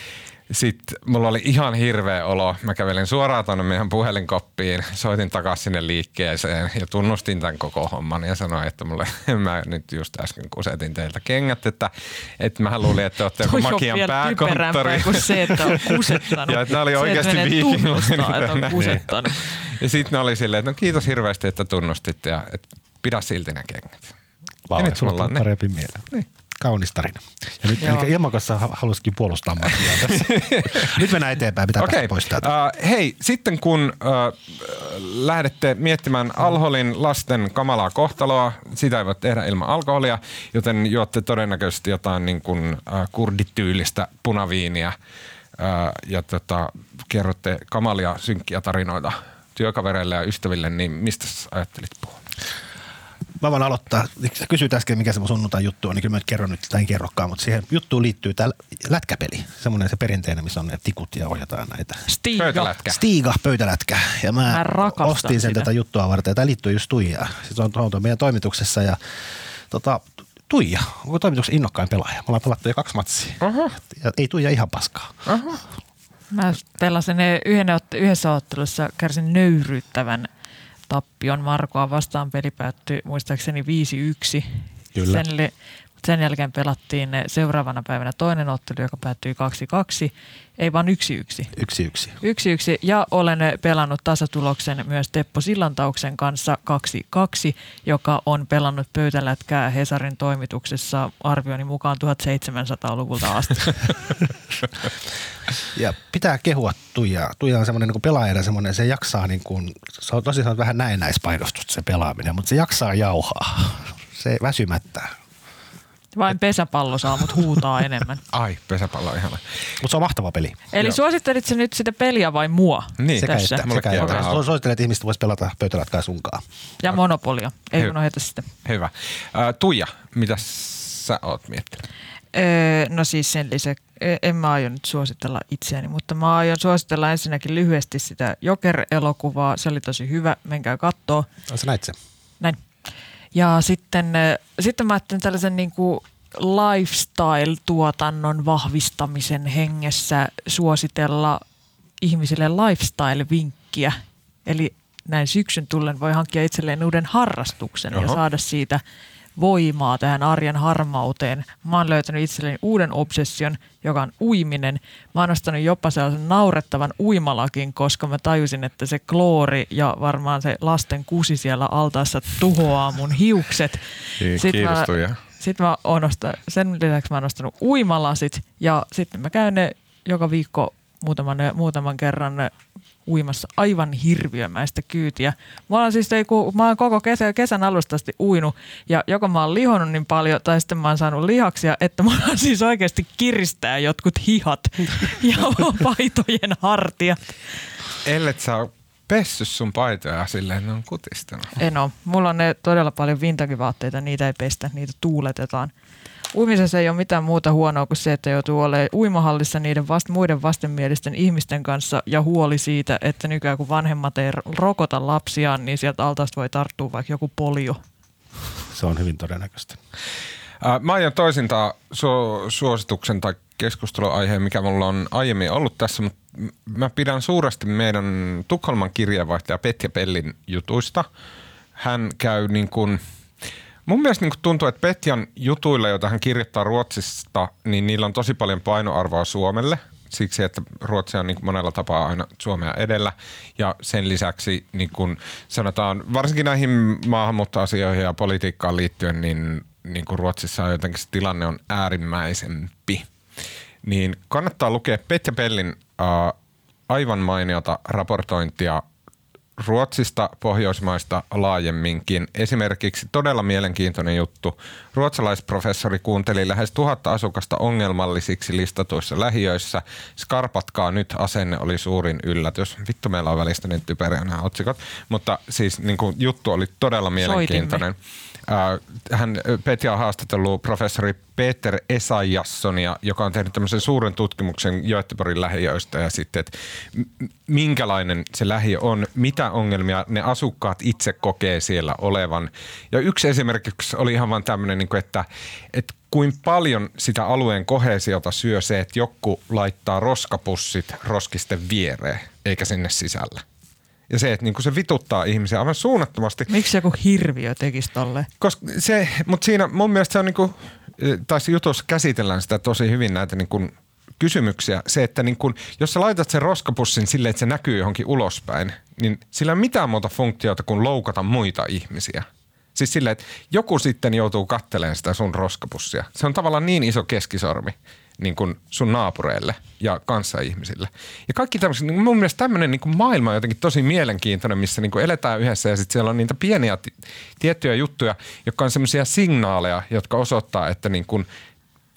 sitten mulla oli ihan hirveä olo. Mä kävelin suoraan tuonne meidän puhelinkoppiin, soitin takaisin sinne liikkeeseen ja tunnustin tämän koko homman ja sanoin, että mulle mä nyt just äsken kusetin teiltä kengät, että, että mä luulin, että olette joku Makian pääkonttori. kuin se, että on kusettanut. Ja että oli oikeasti kusettanut. Ja sitten ne oli silleen, että no kiitos hirveästi, että tunnustitte ja että pidä silti ne kengät. Vau, Ja nyt sulla on parempi mieleen. Niin. Kaunis tarina. Ja nyt Joo. Ilmakossa halusikin puolustaa Matiaa tässä. nyt mennään eteenpäin, pitää Okei, päästä pois täältä. uh, hei, sitten kun uh, lähdette miettimään alkoholin lasten kamalaa kohtaloa, sitä ei voi tehdä ilman alkoholia, joten juotte todennäköisesti jotain niin kuin, uh, kurdityylistä punaviiniä uh, ja tota, kerrotte kamalia synkkiä tarinoita työkavereille ja ystäville, niin mistä sä ajattelit puhua? Mä voin aloittaa. Sä kysyit äsken, mikä se mun sunnuntai juttu on, niin kyllä mä nyt kerron nyt, tai en kerrokaan, mutta siihen juttuun liittyy tämä lätkäpeli. Semmoinen se perinteinen, missä on ne tikut ja ohjataan näitä. Stiga. Pöytälätkä. Stiga, pöytälätkä. Ja mä, Mä ostin sen sitä. tätä juttua varten. Tämä liittyy just Tuijaan. Se on, on, on meidän toimituksessa ja tota, Tuija, onko toimituksen innokkain pelaaja? Me ollaan pelattu jo kaksi matsia. Aha. Ja ei Tuija ihan paskaa. Mä pelasin yhden, yhdessä ottelussa, kärsin nöyryyttävän tappion Markoa vastaan. Peli päättyi muistaakseni 5-1. Kyllä. Sen, li- sen jälkeen pelattiin seuraavana päivänä toinen ottelu, joka päättyi 2-2. Ei vaan 1-1. Yksi yksi. Yksi yksi ja olen pelannut tasatuloksen myös Teppo Sillantauksen kanssa 2-2, joka on pelannut pöytälätkää Hesarin toimituksessa arvioni mukaan 1700-luvulta asti. Ja pitää kehua Tuijaa. Tuija on semmoinen niin pelaajana semmoinen, se jaksaa niin kuin, se on tosiaan vähän näennäispainostus se pelaaminen, mutta se jaksaa jauhaa. Se väsymättä Vain pesäpallo saa mut huutaa enemmän. Ai, pesäpallo on ihana. Mutta se on mahtava peli. Eli Joo. suosittelit sä nyt sitä peliä vai mua? Niin, Sekä Tässä. että, sekä on että. Su- Suosittelen, että ihmiset vois pelata pöytäratkaisuunkaan. Ja Monopolia. Ei Hyvä. unohda sitä. Hyvä. Ää, Tuija, mitä sä oot miettinyt? Öö, no siis sen lisäksi, ö, en mä aio nyt suositella itseäni, mutta mä aion suositella ensinnäkin lyhyesti sitä Joker-elokuvaa. Se oli tosi hyvä, menkää kattoo. Ai Sä näit sen? Ja sitten, sitten mä ajattelin tällaisen niin kuin lifestyle-tuotannon vahvistamisen hengessä suositella ihmisille lifestyle-vinkkiä. Eli näin syksyn tullen voi hankkia itselleen uuden harrastuksen Oho. ja saada siitä voimaa tähän arjen harmauteen. Mä oon löytänyt itselleni uuden obsession, joka on uiminen. Mä oon ostanut jopa sellaisen naurettavan uimalakin, koska mä tajusin, että se kloori ja varmaan se lasten kusi siellä altaassa tuhoaa mun hiukset. Niin, Sitten kiitos, mä- Tuija. Sitten mä oon osta, sen lisäksi mä oon ostanut uimalasit ja sitten mä käyn ne joka viikko muutaman, muutaman kerran uimassa aivan hirviömäistä kyytiä. Mä oon siis ei, mä oon koko kesä, kesän alusta asti uinut ja joko mä oon lihonnut niin paljon tai sitten mä oon saanut lihaksia, että mä oon siis oikeasti kiristää jotkut hihat ja paitojen hartia. Ellet sä pessy sun paitoja silleen, ne on kutistanut. En oo. Mulla on ne todella paljon vintagivaatteita, niitä ei pestä, niitä tuuletetaan. Uimisessa ei ole mitään muuta huonoa kuin se, että joutuu olemaan uimahallissa niiden vast, muiden vastenmielisten ihmisten kanssa ja huoli siitä, että nykyään kun vanhemmat ei rokota lapsiaan, niin sieltä altaasta voi tarttua vaikka joku polio. Se on hyvin todennäköistä. Ää, Mä aion toisintaa su- suosituksen tai keskusteluaiheen, mikä mulla on aiemmin ollut tässä, mutta mä pidän suuresti meidän Tukholman kirjeenvaihtaja Petja Pellin jutuista. Hän käy niin kuin, mun mielestä niin kuin tuntuu, että Petjan jutuilla, joita hän kirjoittaa Ruotsista, niin niillä on tosi paljon painoarvoa Suomelle. Siksi, että Ruotsi on niin kuin monella tapaa aina Suomea edellä. Ja sen lisäksi niin kuin sanotaan, varsinkin näihin maahanmuuttoasioihin ja politiikkaan liittyen, niin, niin kuin Ruotsissa on jotenkin se tilanne on äärimmäisempi. Niin kannattaa lukea Petja Pellin äh, aivan mainiota raportointia Ruotsista, Pohjoismaista laajemminkin. Esimerkiksi todella mielenkiintoinen juttu. Ruotsalaisprofessori kuunteli lähes tuhatta asukasta ongelmallisiksi listatuissa lähiöissä. Skarpatkaa nyt asenne oli suurin yllätys. Vittu meillä on välistä niin typeriä nämä otsikot. Mutta siis niin kuin, juttu oli todella mielenkiintoinen. Äh, Hän Petja on haastatellut professori Peter Esajassonia, joka on tehnyt tämmöisen suuren tutkimuksen Göteborgin lähiöistä ja sitten, että minkälainen se lähiö on, mitä ongelmia ne asukkaat itse kokee siellä olevan. Ja yksi esimerkiksi oli ihan vaan tämmöinen, niin että, että kuin paljon sitä alueen kohesiota syö se, että joku laittaa roskapussit roskisten viereen, eikä sinne sisällä. Ja se, että niin kuin se vituttaa ihmisiä aivan suunnattomasti. Miksi joku hirviö tekisi tolle? Koska se, mutta siinä mun mielestä se on niinku, tai se jutussa käsitellään sitä tosi hyvin näitä niinku kysymyksiä. Se, että niinku, jos sä laitat sen roskapussin silleen, että se näkyy johonkin ulospäin, niin sillä ei ole mitään muuta funktiota kuin loukata muita ihmisiä. Siis silleen, että joku sitten joutuu kattelemaan sitä sun roskapussia. Se on tavallaan niin iso keskisormi niin kuin sun naapureille ja kanssaihmisille. Ja kaikki tämmöiset, niin mun mielestä tämmöinen niin kuin maailma on jotenkin tosi mielenkiintoinen, missä niin kuin eletään yhdessä ja sitten siellä on niitä pieniä ti- tiettyjä juttuja, jotka on semmoisia signaaleja, jotka osoittaa, että niin kuin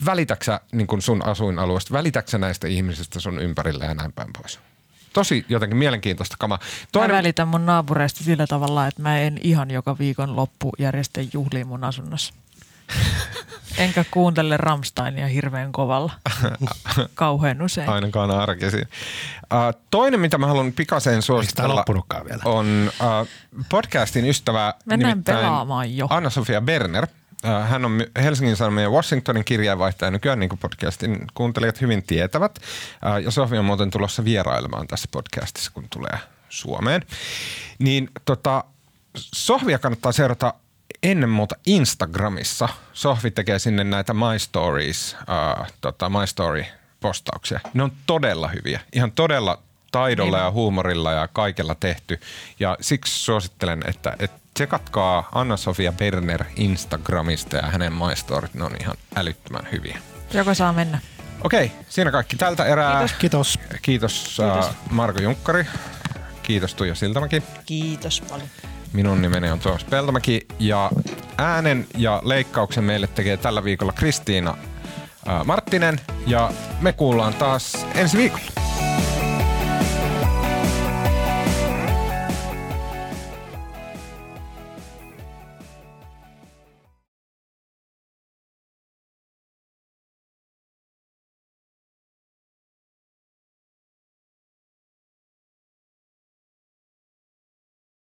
välitäksä niin kuin sun asuinalueesta, välitäksä näistä ihmisistä sun ympärillä ja näin päin pois. Tosi jotenkin mielenkiintoista kamaa. Mä välitän mun naapureista sillä tavalla, että mä en ihan joka viikon loppu järjestä juhliin mun asunnossa. Enkä kuuntele Ramsteinia hirveän kovalla. Kauhean usein. ainakaan arkisin. Uh, toinen, mitä mä haluan pikaseen suositella, vielä? on uh, podcastin ystävä Mennään nimittäin pelaamaan jo. Anna-Sofia Berner. Uh, hän on Helsingin Sanomien ja Washingtonin kirjeenvaihtaja nykyään, niin kuin podcastin kuuntelijat hyvin tietävät. Uh, ja Sofia on muuten tulossa vierailemaan tässä podcastissa, kun tulee Suomeen. Niin tota, Sofia kannattaa seurata ennen muuta Instagramissa. Sohvi tekee sinne näitä My Stories, uh, tota, My Story-postauksia. Ne on todella hyviä. Ihan todella taidolla Niin. ja huumorilla ja kaikella tehty. Ja siksi suosittelen, että, että tsekatkaa Anna-Sofia Berner Instagramista ja hänen My Storyt. Ne on ihan älyttömän hyviä. Joko saa mennä. Okei, siinä kaikki tältä erää. Kiitos. Kiitos. Kiitos, Kiitos. Äh, Marko Junkkari. Kiitos Tuija Siltamäki. Kiitos paljon. Minun nimeni on Tuomas Peltomäki ja äänen ja leikkauksen meille tekee tällä viikolla Kristiina Marttinen ja me kuullaan taas ensi viikolla.